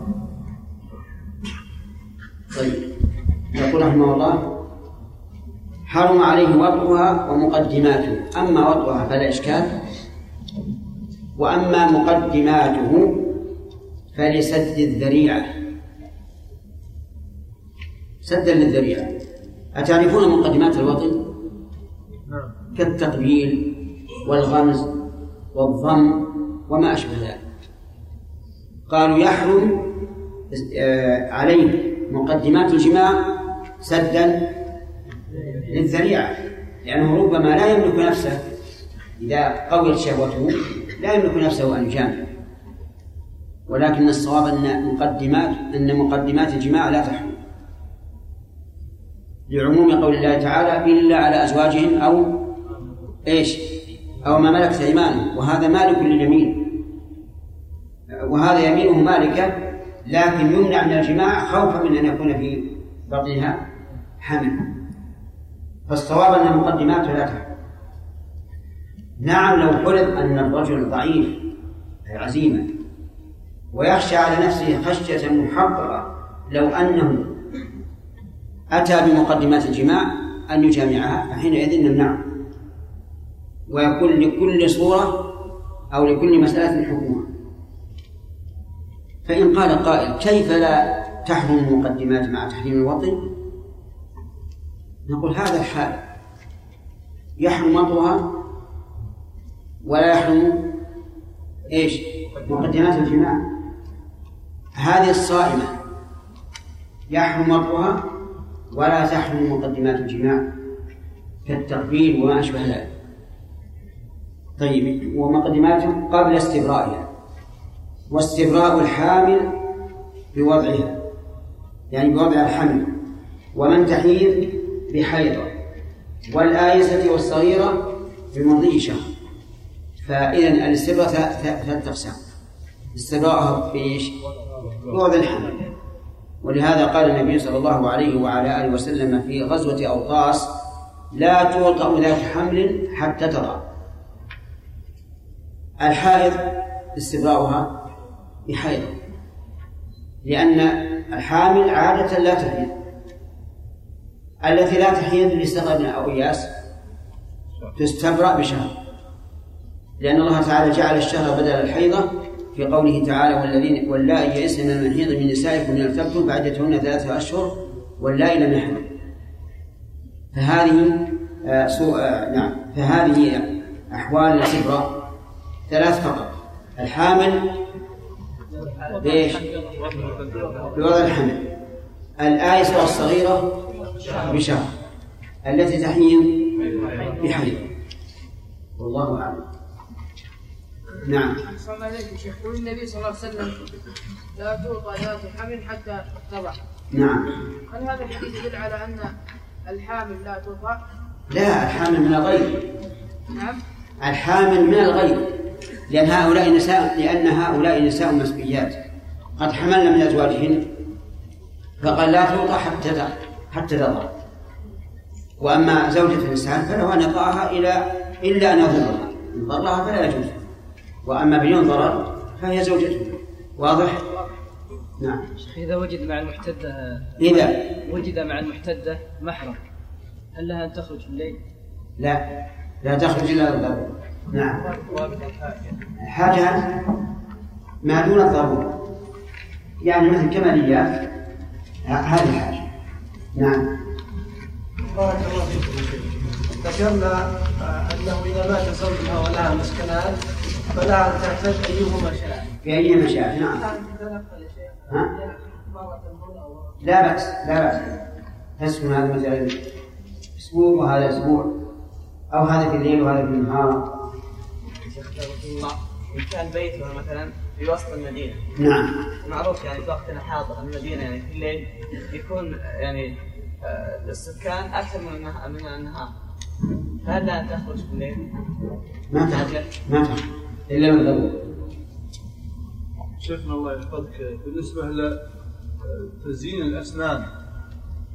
طيب. يقول رحمه الله حرم عليه وطئها ومقدماته أما وطئها فلا إشكال وأما مقدماته فلسد الذريعة. سدا للذريعة أتعرفون مقدمات الوطن؟ كالتقبيل والغمز والضم وما أشبه ذلك. قالوا يحرم آه، عليه مقدمات الجماع سدا للذريعة لأنه ربما لا يملك نفسه. إذا قويت شهوته لا يملك نفسه أن يجامع. ولكن الصواب أن مقدمات أن مقدمات الجماع لا تحرم. لعموم قول الله تعالى إلا على أزواجهم أو إيش؟ أو ما ملكت أيمانهم. وهذا مالك لليمين. وهذا يمينه مالكة لكن يمنع من الجماع خوفا من أن يكون في بطنها حمل. فالصواب أن المقدمات لا تحمل نعم لو فرض أن الرجل ضعيف عزيمة ويخشى على نفسه خشية محققة لو أنه أتى بمقدمات الجماع أن يجامعها فحينئذ نمنعه ويكون لكل صورة أو لكل مسألة حكمها. فإن قال قائل كيف لا تحرم المقدمات مع تحريم الوطن؟ نقول هذا الحال. يحرم وطئها ولا يحرم إيش؟ مقدمات الجماع. هذه الصائمة يحرم وطئها ولا تحرم مقدمات الجماع كالتقبيل وما أشبه ذلك. طيب ومقدماته قبل استبرائها واستبراء الحامل بوضعها يعني بوضع الحمل ومن تحيض بحيضة والآيسة والصغيرة بمضي شهر. فإذا الاستبراء ثلاثة أقسام. استبراءها بإيش؟ بوضع الحمل. ولهذا قال النبي صلى الله عليه وعلى آله وسلم في غزوة أوطاس لا توطأ ذات حمل حتى ترى. الحائض استبراؤها بحيض لأن الحامل عادة لا تحيض. التي لا تحيض لاستغرب أو إياس تستبرأ بشهر لأن الله تعالى جعل الشهر بدل الحيضة في قوله تعالى والذين واللائي يئسن من المحيض من نسائكم من ارتبتم فعدتهن ثلاثة أشهر واللائي لم يحضن فهذه آه سوء آه نعم. فهذه أحوال الاستبراء ثلاث فقط. الحامل بإيش؟ بوضع الحمل. الآيسة والصغيرة بشهر. التي تحيض بحيض والله أعلم. نعم. السلام عليكم شيخ يقول النبي صلى الله عليه وسلم لا توطى ذات حمل حتى تضع نعم. هل هذا الحديث يدل على أن الحامل لا توطى؟ لا الحامل من الغير نعم الحامل من الغير لأن هؤلاء نساء لأن هؤلاء نساء مسبيات. قد حملن من أزواجهن. فقال لا توطى حتى حتى تضع وأما زوجة الإنسان فله أن يطأها إلى إلا أن يضرها إن ضرها فلا يجوز. وأما بدون ضرر فهي زوجته. واضح؟ نعم. شيخ إذا وجد مع المحتدة إذا؟ وجد مع المحتدة محرم هل لها أن تخرج في الليل؟ لا. لا تخرج إلا الضرورة نعم. حاجة ما دون الضرورة. يعني مثل كماليات هذه الحاجة نعم. بارك الله فيكم. ذكرنا أنه إذا مات زوجها ولها مسكنات فلا تعتد أيهما شاء في أي مشاعر نعم. ها؟ لا بأس لا بأس. تسكن هذا مثلا أسبوع وهذا أسبوع. أو هذا في الليل وهذا في النهار. إن كان بيتها مثلا في وسط المدينة. نعم. معروف يعني في وقتنا حاضر المدينة يعني في الليل يكون يعني آه، السكان أكثر من النهار من النهار. فهل لا تخرج في الليل؟ ما تخرج. ما تخرج. إلا من ضرورة شيخنا الله يحفظك. بالنسبة لتزيين الأسنان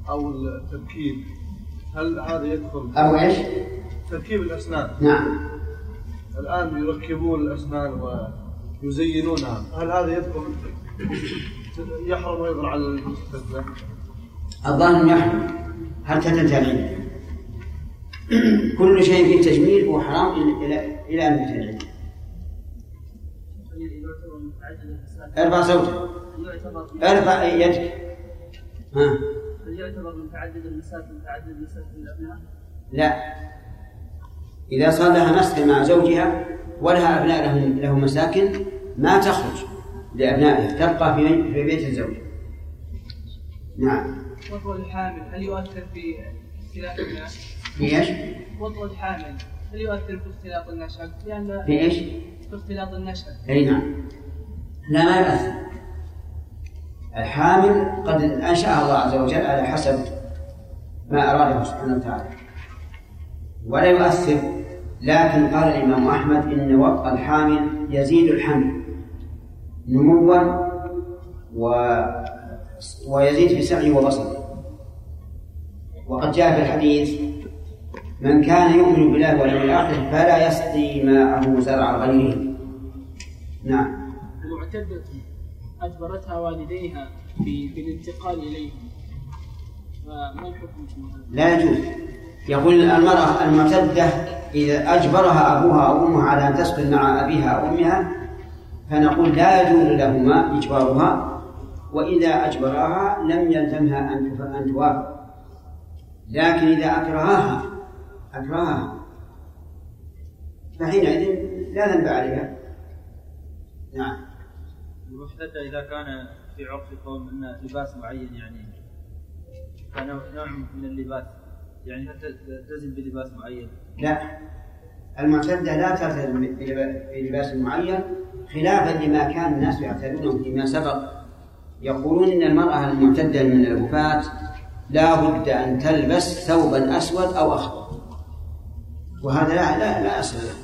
أو التركيب هل هذا يدخل أو إيش؟ تركيب الأسنان؟ نعم. الآن يركبون الأسنان ويزينونها هل هذا يدخل يحرم أيضا على المستثنى الظاهر يحرم. حتى تنتهي كل شيء فيه تجميل هو حرام إلى إلى أن ينتهي ارفع صوتك ارفع يدك ها هل يعتبر متعدد المسافة متعدد مسافة الأبناء؟ لا إذا صار لها مسكن مع زوجها ولها أبناء لهم له مساكن ما تخرج لأبنائها تبقى في في بيت الزوج نعم وطء الحامل هل يؤثر في اختلاف الناس؟ في إيش؟ وطء الحامل هل يؤثر في اختلاط النشأ؟ لأن في إيش؟ في اختلاط النشأ أي نعم لا ما يؤثر الحامل قد انشاها الله عز وجل على حسب ما أراده سبحانه وتعالى. ولا يؤثر. لكن قال الإمام أحمد إن وقت الحامل يزيد الحمل نموا و ويزيد في سعيه وبصره. وقد جاء في الحديث من كان يؤمن بالله واليوم الآخر فلا يسقي ماءه زرع غيره. نعم. المعتدة أجبرتها والديها في في الانتقال إليه ما ما الحكم؟ لا يجوز. يقول المرأة المعتدة إذا أجبرها أبوها أو أمها على أن تسكن مع أبيها أو أمها فنقول لا يجوز لهما إجبارها وإذا أجبراها لم يلزمها أن توافق. لكن إذا أكرهاها أكرهها فحينئذ لا ذنب عليها. نعم. المحتدة إذا كان في عرف قوم أن لباس معين يعني كان نوع من اللباس يعني تلتزم بلباس معين؟ لا. المعتدة لا تلتزم بلب- بلباس معين خلافا لما كان الناس يعتادونه فيما سبق. يقولون إن المرأة المعتدة من الوفاة لا بد أن تلبس ثوبا أسود أو أخضر. وهذا لا لا لا أصل له.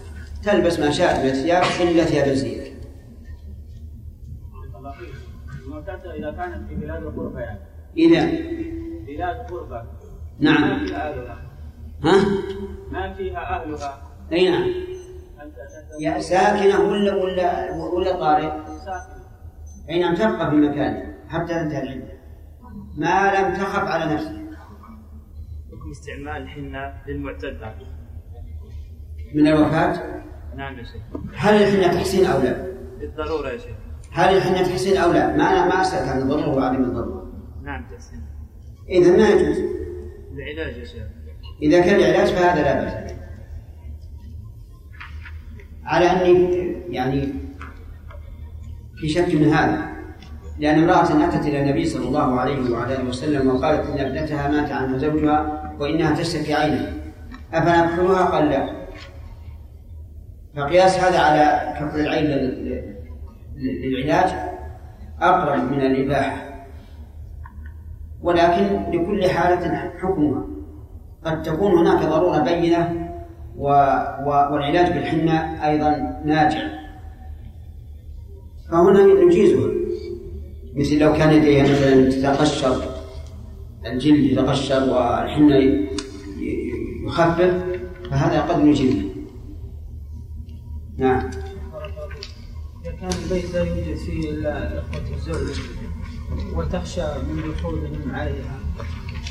تلبس ما شاءت من الثياب إلا ثياب الزينة. إذا كانت في بلاد الغربة يعني. إذا؟ بلاد غربة. نعم. ما فيها أهلها؟ ها؟ ما فيها أهلها؟ أي نعم. يا ساكنة ولا ولا ولا طارئ ساكن أي نعم تبقى في مكانها حتى تنتهي العدة ما لم تخف على نفسها حكم استعمال الحنة للمعتدة من الوفاة؟ نعم يا شيخ. هل الحنة تحسين أو لا؟ بالضرورة يا شيخ. هل الحنة تحسين أو لا؟ ما أنا ما أسألك عن الضرورة وعدم الضرورة. نعم تحسين إذا ما يجوز. العلاج يا شيخ. إذا كان العلاج فهذا لا بأس على أني يعني في شك من هذا. لأن امرأة أتت إلى النبي صلى الله عليه وعلى آله وسلم وقالت إن ابنتها مات عنها زوجها وإنها تشتكي عينها أفنكحلها؟ قال لا. فقياس هذا على كفر العين للعلاج أقرب من الإباحة. ولكن لكل حالة حكمها. قد تكون هناك ضرورة بينة و... و... والعلاج بالحنة أيضا ناجع فهنا نجيزها. مثل لو كان لديها مثلا تتقشر الجلد يتقشر والحنة يخفف فهذا قد نجيزه نعم. كان البيت لا يوجد فيه إلا إخوة الزوج وتخشى من دخولهم عليها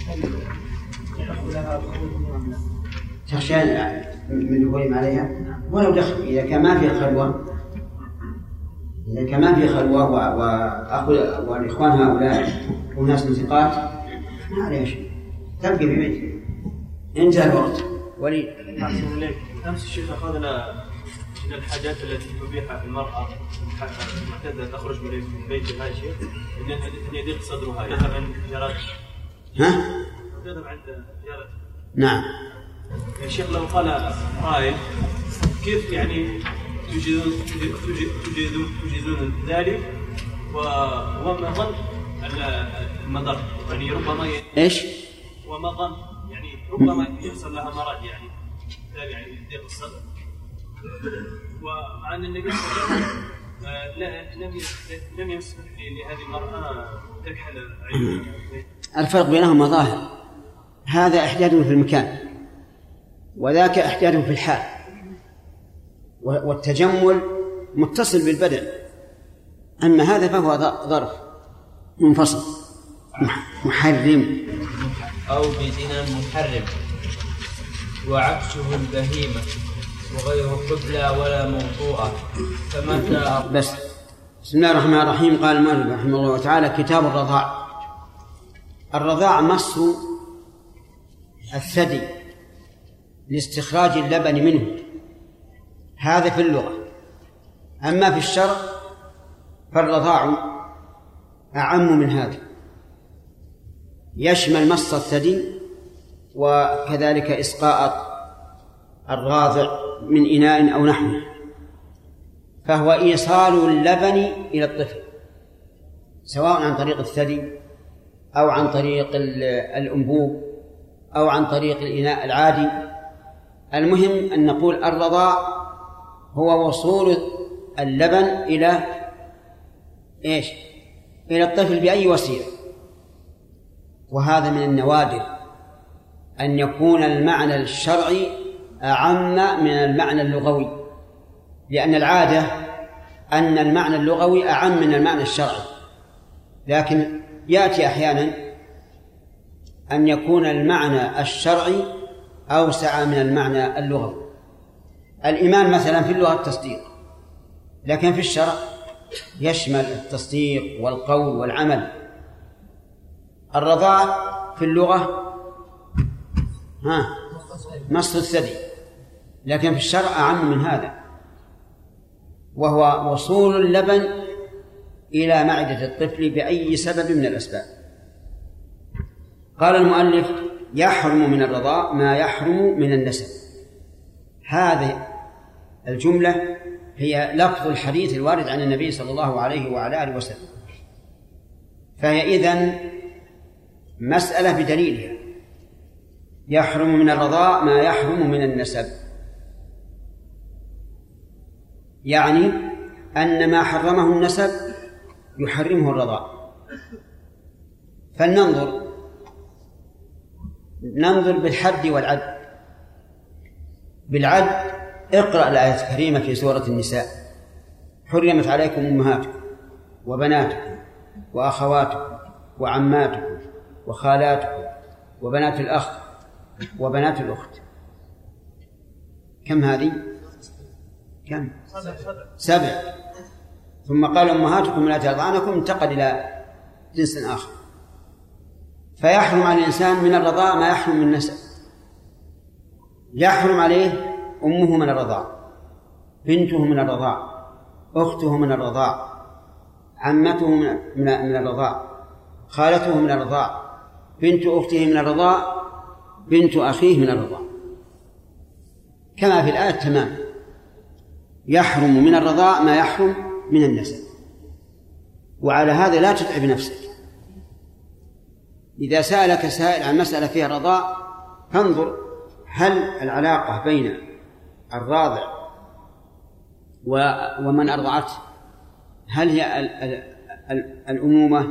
هل يحق لها دخولهم أم لا؟ تخشى من دخولهم عليها ولو دخل إذا كان ما في خلوة. إذا كان ما في خلوة وأخو والإخوان هؤلاء وناس من ثقات ما عليها شيء. تبقى في بيتها انتهى الوقت. وليد أحسن إليك. أمس الشيخ أخذنا من الحاجات التي تبيحها المرأة المعتدة تخرج من بيتها شيء أن يضيق صدرها. يذهب عند جارته ها؟ يذهب عند جارته نعم. يا شيخ لو قال قائل كيف يعني تجيزون تجيزون, تجيزون ذلك؟ وما ظن ال- المضر؟ يعني ربما إيش؟ وما ظن يعني ربما يحصل لها مرض يعني يعني ضيق الصدر. ومع ان النبي صلى الله عليه وسلم آه، لا- لم لم يسمح لهذه المرأة تكحل الفرق بينهما ظاهر. هذا إحداد في المكان وذاك إحداد في الحال. و- والتجمل متصل بالبدن. أما هذا فهو ظرف منفصل مح- محرم. أو بزنا محرم وعكسه البهيمة. وغير قبلى ولا موطوءة فمتى بس. بسم الله الرحمن الرحيم. قال المؤلف رحمه الله تعالى كتاب الرضاع. الرضاع مص الثدي لاستخراج اللبن منه. هذا في اللغة. أما في الشرع فالرضاع أعم من هذا. يشمل مص الثدي وكذلك إسقاء الراضع من إناء أو نحوه. فهو إيصال اللبن إلى الطفل سواء عن طريق الثدي أو عن طريق ال- الأنبوب أو عن طريق الإناء العادي. المهم أن نقول الرضاع هو وصول اللبن إلى إيش؟ إلى الطفل بأي وسيلة؟ وهذا من النوادر أن يكون المعنى الشرعي أعم من المعنى اللغوي لأن العادة أن المعنى اللغوي أعم من المعنى الشرعي. لكن يأتي أحيانا أن يكون المعنى الشرعي أوسع من المعنى اللغوي. الإيمان مثلا في اللغة التصديق لكن في الشرع يشمل التصديق والقول والعمل. الرضاع في اللغة ها مصر الثدي. لكن في الشرع أعم من هذا. وهو وصول اللبن إلى معدة الطفل بأي سبب من الأسباب. قال المؤلف يحرم من الرضاء ما يحرم من النسب. هذه الجملة هي لفظ الحديث الوارد عن النبي صلى الله عليه وعلى آله وسلم. فهي إذن مسألة بدليلها. يحرم من الرضاء ما يحرم من النسب. يعني أن ما حرمه النسب يحرمه الرضاء فلننظر. ننظر بالحد والعد. بالعد اقرأ الآية الكريمة في سورة النساء. حرمت عليكم أمهاتكم وبناتكم وأخواتكم وعماتكم وخالاتكم وبنات الأخ وبنات الأخت. كم هذه؟ كم؟ سبع. ثم قال أمهاتكم لا ترضعنكم انتقل إلى جنس آخر. فيحرم على الإنسان من الرضاء ما يحرم من النسب. يحرم عليه أمه من الرضاع بنته من الرضاع أخته من الرضاع عمته من من الرضاع خالته من الرضاع بنت أخته من الرضاع بنت أخيه من الرضاع كما في الآية تمام يحرم من الرضاع ما يحرم من النسب. وعلى هذا لا تتعب نفسك. إذا سألك سائل عن مسألة فيها رضاء فانظر هل العلاقة بين الراضع ومن أرضعته هل هي الأمومة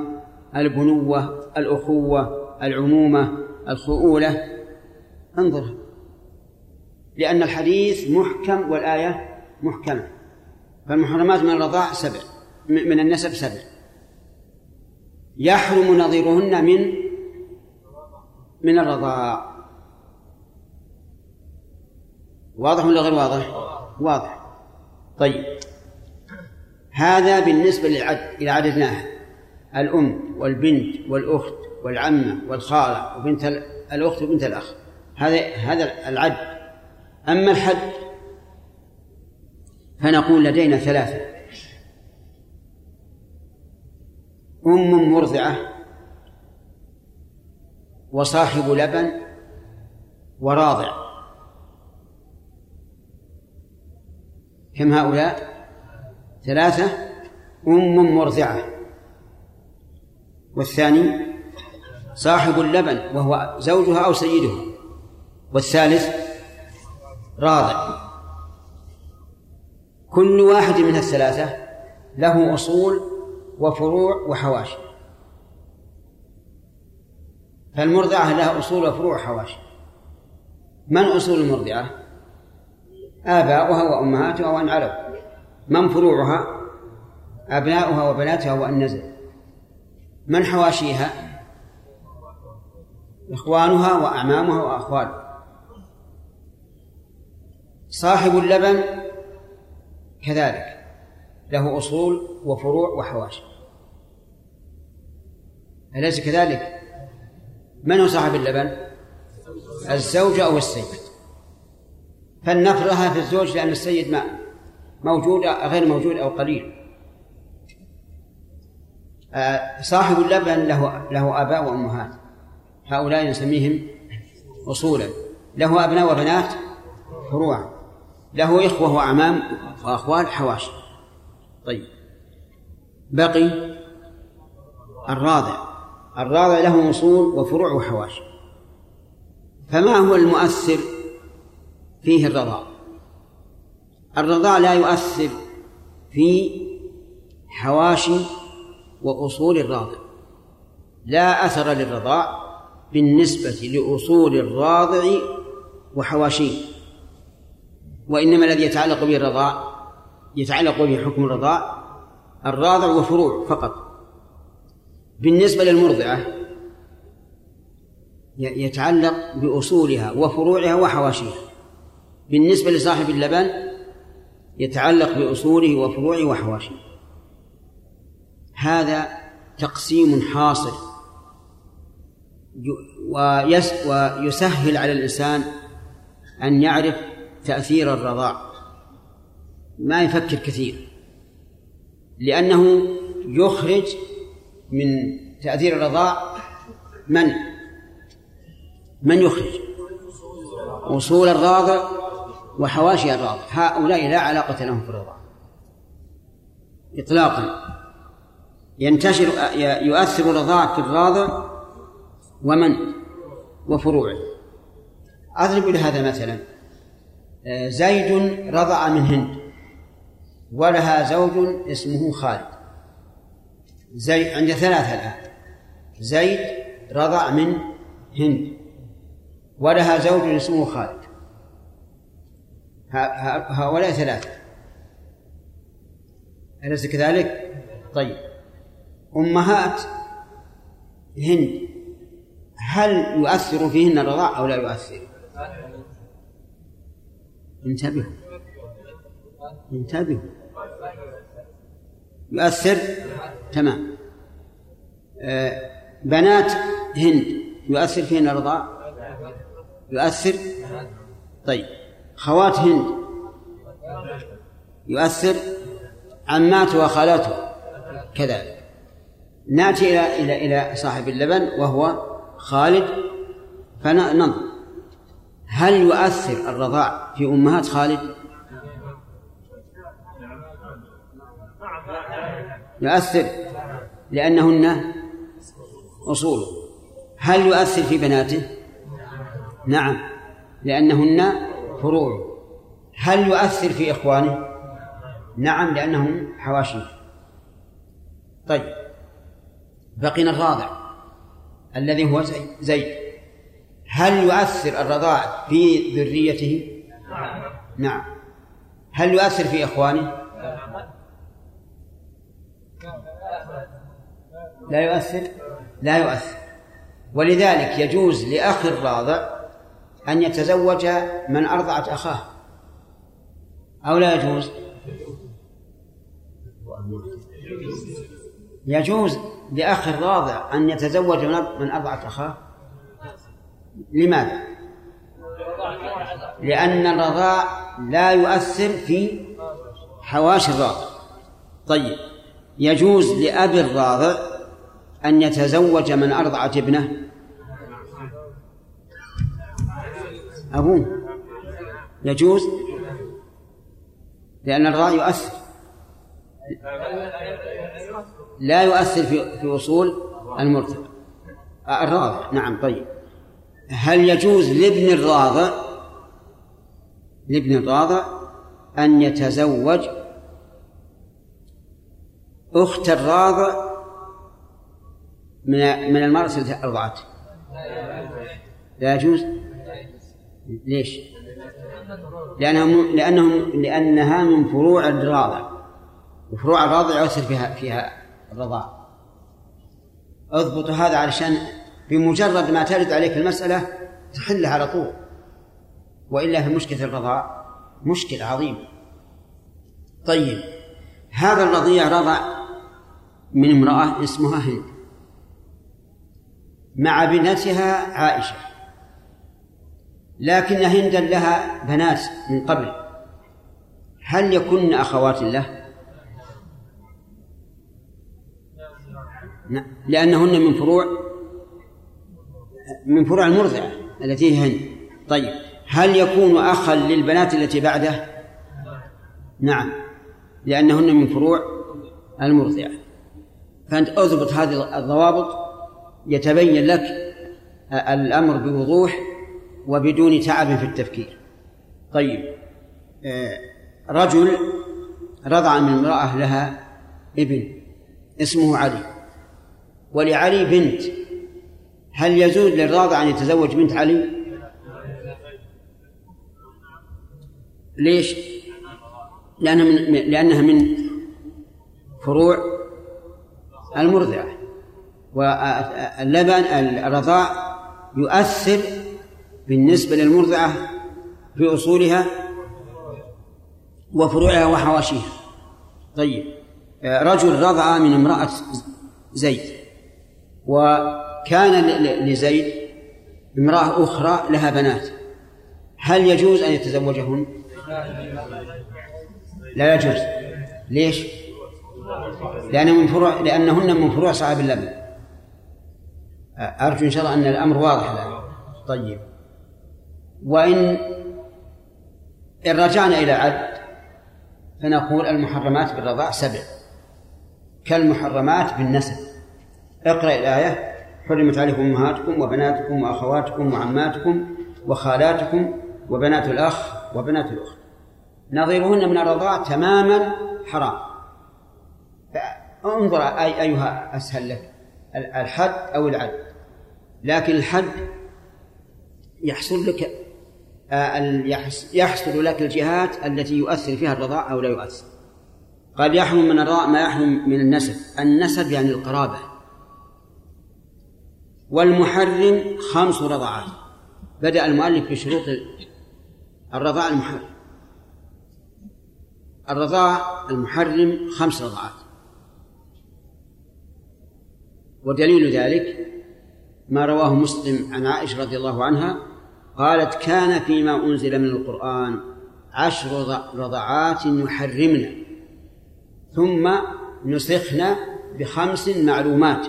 البنوة الأخوة العمومة الخؤولة؟ انظر. لأن الحديث محكم والآية محكمة. فالمحرمات من الرضاع سبع من النسب سبع. يحرم نظيرهن من من الرضاع. واضح ولا غير واضح؟ واضح. طيب. هذا بالنسبة للعد إذا عددناها. الأم والبنت والأخت والعمة والخالة وبنت الأخت وبنت الأخ. هذا هذا العد. أما الحد فنقول لدينا ثلاثة. أم مرضعة وصاحب لبن وراضع. كم هؤلاء؟ ثلاثة. أم مرضعة. والثاني صاحب اللبن وهو زوجها أو سيدها والثالث راضع. كل واحد من الثلاثة له أصول وفروع وحواشي. فالمرضعة لها أصول وفروع وحواشي. من أصول المرضعة؟ آباؤها وأمهاتها وأن علوا. من فروعها؟ أبناؤها وبناتها وأن نزل. من حواشيها؟ إخوانها وأعمامها وأخوالها صاحب اللبن كذلك. له أصول وفروع وحواشي. أليس كذلك؟ من هو صاحب اللبن؟ الزوجة أو السيد؟ فلنفرضها في الزوج لأن السيد ما موجود غير موجود أو قليل. آه، صاحب اللبن له له آباء وأمهات. هؤلاء نسميهم أصولا. له أبناء وبنات؟ فروعا له إخوة وأعمام وأخوال حواشي. طيب. بقي الراضع الراضع له أصول وفروع وحواشي. فما هو المؤثر فيه الرضاء الرضاء لا يؤثر في حواشي وأصول الراضع لا أثر للرضاء بالنسبة لأصول الراضع وحواشيه. وإنما الذي يتعلق به الرضاء يتعلق به حكم الرضاء الراضع وفروع فقط. بالنسبة للمرضعة يتعلق بأصولها وفروعها وحواشيها. بالنسبة لصاحب اللبن يتعلق بأصوله وفروعه وحواشيه. هذا تقسيم حاصل. ويسهل على الإنسان أن يعرف تأثير الرضاع. ما يفكر كثير. لأنه يخرج من تأثير الرضاع من؟ من يخرج؟ أصول الراضع وحواشي الراضع هؤلاء لا علاقة لهم في الرضاع. إطلاقا. ينتشر يؤثر الرضاع في الراضع ومن؟ وفروعه. أضرب لهذا مثلا. زيد رضع من هند. ولها زوج اسمه خالد. زيد عند ثلاثة الآن. زيد رضع من هند. ولها زوج اسمه خالد. هؤلاء ثلاثة. أليس كذلك؟ طيب. أمهات هند. هل يؤثر فيهن الرضاع أو لا يؤثر؟ انتبهوا. انتبهوا. يؤثر. تمام. آه، بنات هند يؤثر فيهن الرضاع يؤثر. طيب. خوات هند يؤثر. عمات وخالاته كذلك. ناتي إلى إلى إلى صاحب اللبن وهو خالد. فننظر. هل يؤثر الرضاع في أمهات خالد؟ يؤثر لأنهن أصوله هل يؤثر في بناته؟ نعم لأنهن فروع هل يؤثر في إخوانه؟ نعم لأنهم حواشي طيب بقينا الراضع الذي هو زي- زيد هل يؤثر الرضاع في ذريته؟ نعم. هل يؤثر في إخوانه؟ لا يؤثر؟ لا يؤثر. ولذلك يجوز لأخ الراضع أن يتزوج من أرضعت أخاه. أو لا يجوز؟ يجوز لأخ الراضع أن يتزوج من أرضعت أخاه. لماذا؟ لأن الرضاع لا يؤثر في حواشي الراضع طيب يجوز لأب الراضع أن يتزوج من أرضعت ابنه؟ أبوه. يجوز؟ لأن الرضاع يؤثر. لا يؤثر في في وصول المرتبة الراضع نعم طيب. هل يجوز لابن الراضع لابن الراضع أن يتزوج أخت الراضع من من المرأة التي أرضعته لا يجوز. ليش؟ لأنهم لأنهم لأنها من فروع الراضع وفروع الراضع يؤثر فيها فيها الرضاعة أضبط هذا علشان بمجرد ما ترد عليك المسألة تحلها على طول. وإلا في مشكلة الرضاع مشكلة عظيمة. طيب هذا الرضيع رضع من امرأة اسمها هند مع بنتها عائشة لكن هندا لها بنات من قبل. هل يكن أخوات له؟ لأنهن من فروع؟ من فروع المرضعة التي هي هند. طيب هل يكون أخا للبنات التي بعده؟ نعم لأنهن من فروع المرضعة. فأنت أضبط هذه الضوابط يتبين لك الأمر بوضوح وبدون تعب في التفكير. طيب رجل رضع من امرأة لها ابن اسمه علي ولعلي بنت هل يجوز للراضع أن يتزوج بنت علي؟ ليش؟ لأنها من لأنها من فروع المرضعة واللبن الرضاع يؤثر بالنسبة للمرضعة في أصولها وفروعها وحواشيها طيب رجل رضع من امرأة زيد وكان لزيد امرأة أخرى لها بنات. هل يجوز أن يتزوجهن؟ لا يجوز. ليش؟ لأنه من فروع لأنهن من فروع صاحب اللبن أرجو إن شاء الله أن الأمر واضح الآن. طيب. وإن إن رجعنا إلى عد فنقول المحرمات بالرضاع سبع. كالمحرمات بالنسب. اقرأ الآية. حرمت عليكم أمهاتكم وبناتكم وأخواتكم وعماتكم وخالاتكم وبنات الأخ وبنات الأخت. نظيرهن من الرضاع تماما حرام. انظر أي أيها أسهل لك الحد أو العد. لكن الحد يحصل لك يحصل لك الجهات التي يؤثر فيها الرضاع أو لا يؤثر. قد يحرم من الرضاع ما يحرم من النسب. النسب يعني القرابة. والمحرم خمس رضعات. بدأ المؤلف بشروط الرضاع المحرم. الرضاع المحرم خمس رضعات. ودليل ذلك ما رواه مسلم عن عائشة رضي الله عنها قالت كان فيما أنزل من القرآن عشر رضعات يحرمن ثم نسخن بخمس معلومات.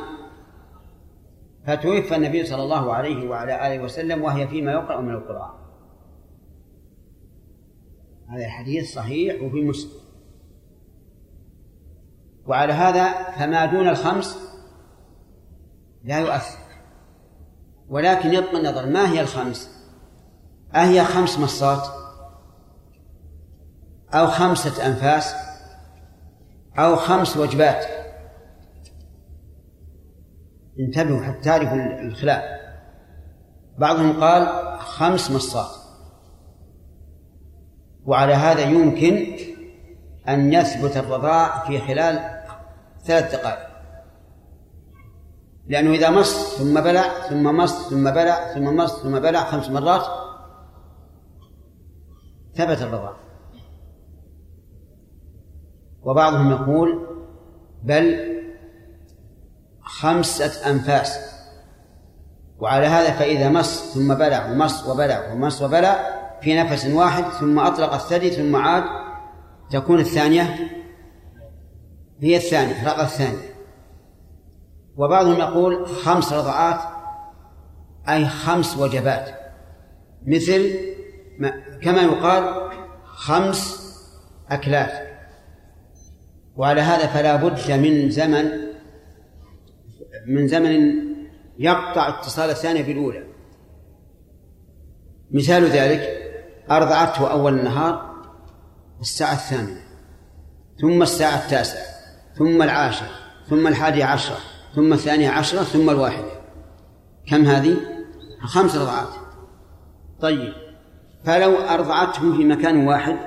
فتوفى النبي صلى الله عليه وعلى آله وسلم وهي فيما يقرأ من القرآن. هذا الحديث صحيح وفي مسلم. وعلى هذا فما دون الخمس لا يؤثر. ولكن يبقى النظر ما هي الخمس؟ أهي خمس مصات أو خمسة أنفاس أو خمس وجبات. انتبهوا حتى تعرفوا الخلاف. بعضهم قال خمس مصات وعلى هذا يمكن أن يثبت الرضاع في خلال ثلاث دقائق. لأنه إذا مص ثم بلع ثم مص ثم بلع ثم مص ثم بلع خمس مرات ثبت الرضاع. وبعضهم يقول بل خمسة أنفاس. وعلى هذا فإذا مص ثم بلع ومص وبلع ومص وبلع في نفس واحد ثم أطلق الثدي ثم عاد تكون الثانية هي الثانية الرضعة الثانية وبعضهم يقول خمس رضعات أي خمس وجبات. مثل ما كما يقال خمس أكلات. وعلى هذا فلا بد من زمن من زمن يقطع اتصال الثانية بالأولى مثال ذلك أرضعته أول النهار الساعة الثامنة ثم الساعة التاسعة ثم العاشرة ثم الحادية عشرة ثم الثانية عشرة ثم الواحدة كم هذه؟ خمس رضعات طيب فلو أرضعته في مكان واحد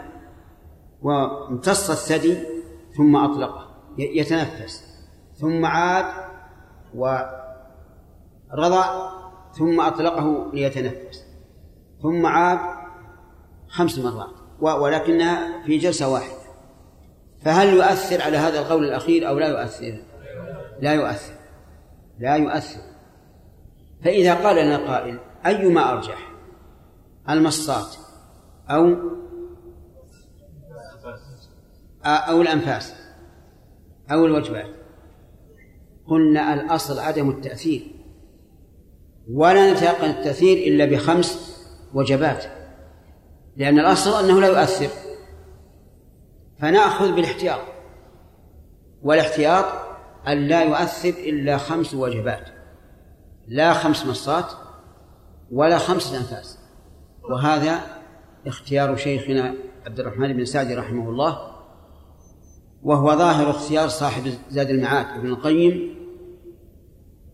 وامتص الثدي ثم أطلقه يتنفس ثم عاد ورضع ثم أطلقه ليتنفس ثم عاد خمس مرات ولكنها في جلسة واحدة. فهل يؤثر على هذا القول الأخير أو لا يؤثر؟ لا يؤثر لا يؤثر. فإذا قال لنا قائل أيما أرجح؟ المصات أو أو الأنفاس أو الوجبات؟ قلنا الأصل عدم التأثير. ولا نتيقن التأثير إلا بخمس وجبات لأن الأصل أنه لا يؤثر. فنأخذ بالاحتياط. والاحتياط أن لا يؤثر إلا خمس وجبات لا خمس مصات ولا خمسة أنفاس وهذا اختيار شيخنا عبد الرحمن بن سعدي رحمه الله. وهو ظاهر اختيار صاحب زاد المعاد ابن القيم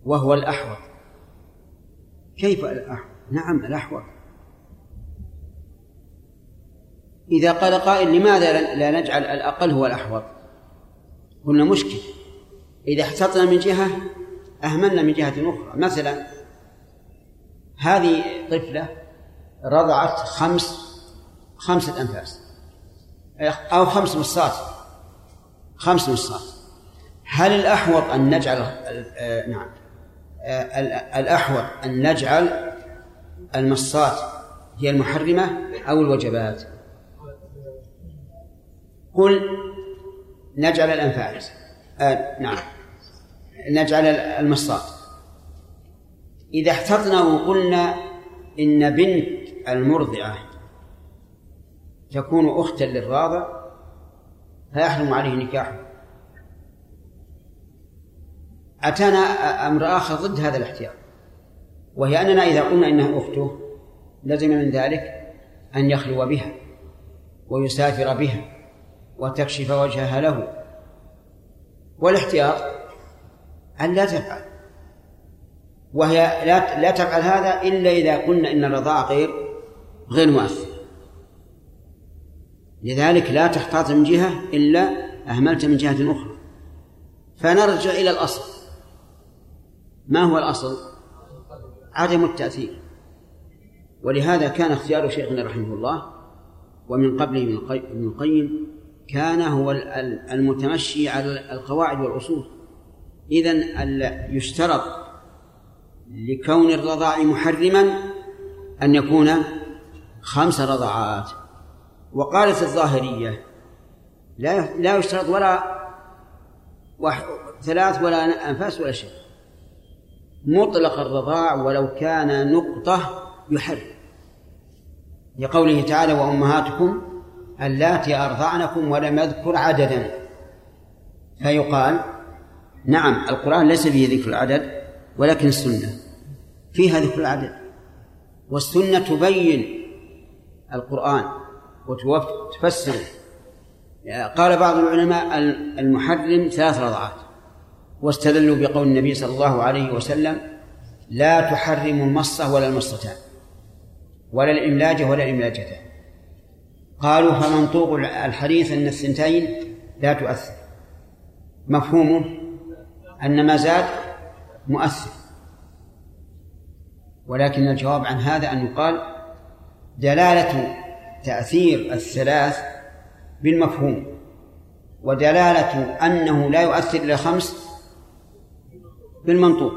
وهو الأحوط. كيف الأحوط؟ نعم الأحوط. إذا قال قائل لماذا لا نجعل الأقل هو الأحوط؟ قلنا مشكل. إذا احتطنا من جهة أهملنا من جهة أخرى. مثلا هذه طفلة رضعت خمس خمسة أنفاس أو خمس مصات خمس مصات هل الأحوط أن نجعل آه، نعم. آه، الأحوط أن نجعل المصات هي المحرمة أو الوجبات؟ قل نجعل الأنفاس. آه نعم. نجعل المصات إذا احتطنا وقلنا إن بنت المرضعة تكون أختا للراضع فيحرم عليه نكاحه أتانا أمر آخر ضد هذا الاحتياط وهي أننا إذا قلنا إنها أخته لزم من ذلك أن يخلو بها ويسافر بها وتكشف وجهها له. والاحتياط أن لا تفعل وهي لا لا تفعل هذا إلا إذا قلنا إن الرضاعة غير غير مؤثر لذلك لا تحتاط من جهة إلا أهملت من جهة أخرى. فنرجع إلى الأصل. ما هو الأصل؟ عدم التأثير. ولهذا كان اختيار شيخنا رحمه الله ومن قبله ابن القيم كان هو المتمشي على القواعد والأصول. إذا يشترط لكون الرضاع محرما أن يكون خمس رضعات وقالت الظاهرية. لا لا يشترط ولا ثلاث ولا أنفاس ولا شيء. مطلق الرضاع ولو كان نقطة يحرم. لقوله تعالى وأمهاتكم اللاتي أرضعنكم ولم يذكر عددا. فيقال نعم القرآن ليس فيه ذكر العدد ولكن السنة. فيها ذكر العدد. والسنة تبين القرآن. وتفسره قال بعض العلماء المحرم ثلاث رضعات. واستدلوا بقول النبي صلى الله عليه وسلم لا تحرم المصة ولا المصتان ولا الإملاجة ولا الإملاجتان. قالوا فمنطوق الحديث أن الثنتين لا تؤثر. مفهومه أن ما زاد مؤثر. ولكن الجواب عن هذا أن يقال دلالة تأثير الثلاث بالمفهوم ودلالة أنه لا يؤثر إلا خمس بالمنطوق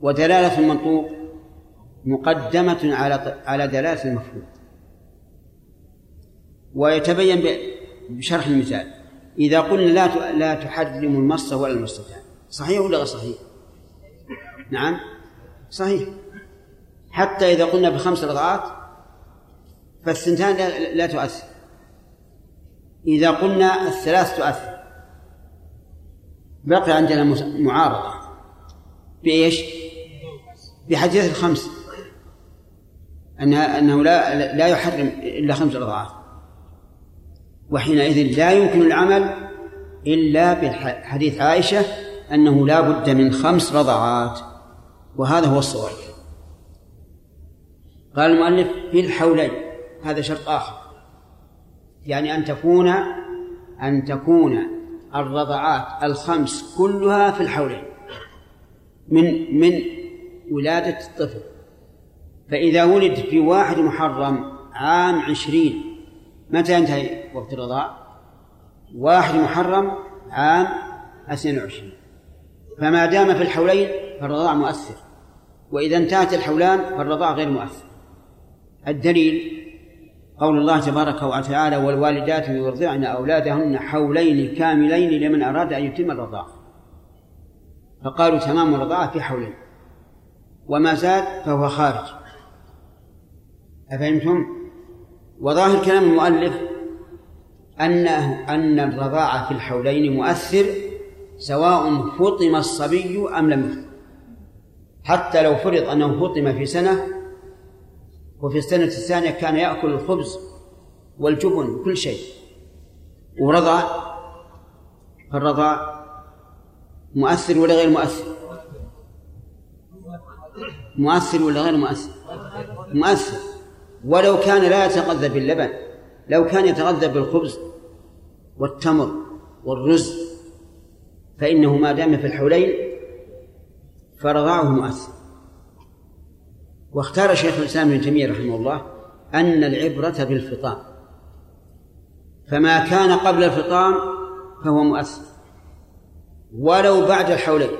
ودلالة المنطوق مقدمة على على دلالة المفهوم. ويتبين بشرح المثال. إذا قلنا لا لا تحرم المص ولا المصتان صحيح ولا غير صحيح؟ نعم صحيح. حتى إذا قلنا بخمس رضعات فالثنتان لا, لا تؤثر. إذا قلنا الثلاث تؤثر. بقي عندنا معارضة. بإيش؟ بحديث الخمس. أنها أنه لا لا يحرم إلا خمس رضعات وحينئذ لا يمكن العمل إلا بحديث عائشة أنه لا بد من خمس رضعات وهذا هو الصواب. قال المؤلف في الحولين. هذا شرط آخر. يعني أن تكون أن تكون الرضعات الخمس كلها في الحولين. من من ولادة الطفل. فإذا ولد في واحد محرم عام عشرين متى ينتهي وقت الرضاع؟ واحد محرم عام اثنين وعشرين. فما دام في الحولين فالرضاع مؤثر وإذا انتهت الحولان فالرضاع غير مؤثر. الدليل قول الله تبارك وتعالى والوالدات يرضعن أولادهن حولين كاملين لمن أراد أن يتم الرضاعة فقالوا تمام الرضاعة في حولين. وما زاد فهو خارج. أفهمتم؟ وظاهر كلام المؤلف أنه أن الرضاعة في الحولين مؤثر سواء فطم الصبي أم لم يفطم. حتى لو فرض أنه فطم في سنة وفي السنة الثانية كان يأكل الخبز والجبن كل شيء. ورضع فالرضاع مؤثر ولا غير مؤثر؟ مؤثر ولا غير مؤثر؟ مؤثر. ولو كان لا يتغذى باللبن لو كان يتغذى بالخبز والتمر والرز فإنه ما دام في الحولين فرضاعه مؤثر. واختار شيخ الإسلام ابن تيمية رحمه الله أن العبرة بالفطام. فما كان قبل الفطام فهو مؤثر ولو بعد الحولين.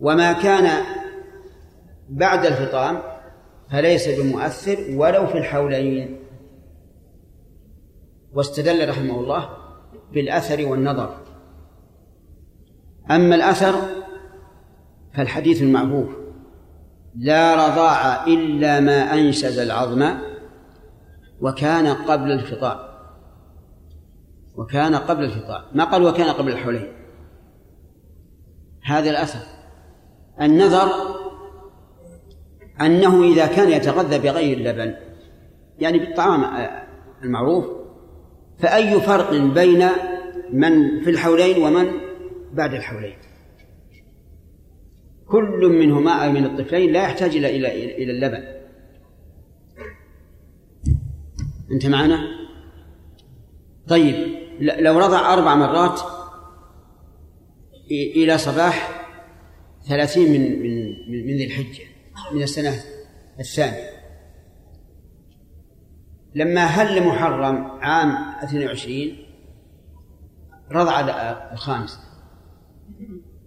وما كان بعد الفطام فليس بمؤثر ولو في الحولين. واستدل رحمه الله بالأثر والنظر. أما الأثر فالحديث المعروف. لا رضاع إلا ما أنشز العظم وكان قبل الفطام وكان قبل الفطام ما قال وكان قبل الحولين؟ هذا الأثر النظر أنه إذا كان يتغذى بغير اللبن يعني بالطعام المعروف فأي فرق بين من في الحولين ومن بعد الحولين؟ كل منهما أي من الطفلين لا يحتاج إلى إلى إلى اللبن. أنت معنا؟ طيب لو رضع أربع مرات إلى صباح ثلاثين من من من ذي الحجة من السنة الثانية. لما هل محرم عام 22 رضع الخامس؟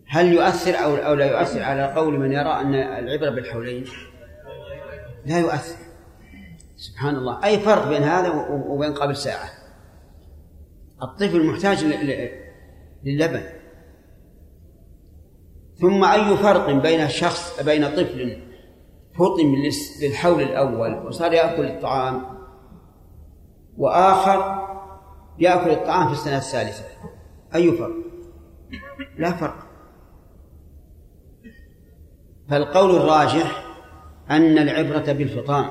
هل يؤثر أو أو لا يؤثر على قول من يرى أن العبرة بالحولين؟ لا يؤثر. سبحان الله. أي فرق بين هذا وبين قبل ساعة؟ الطفل محتاج للبن. ثم أي فرق بين شخص بين طفل فطم للحول الأول وصار يأكل الطعام وآخر يأكل الطعام في السنة الثالثة. أي فرق؟ لا فرق. فالقول الراجح أن العبرة بالفطام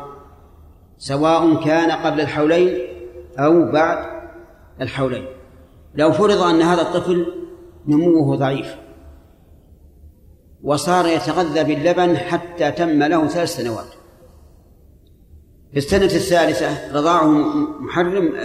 سواء كان قبل الحولين أو بعد الحولين. لو فرض أن هذا الطفل نموه ضعيف وصار يتغذى باللبن حتى تم له ثلاث سنوات. في السنة الثالثة رضاعه محرم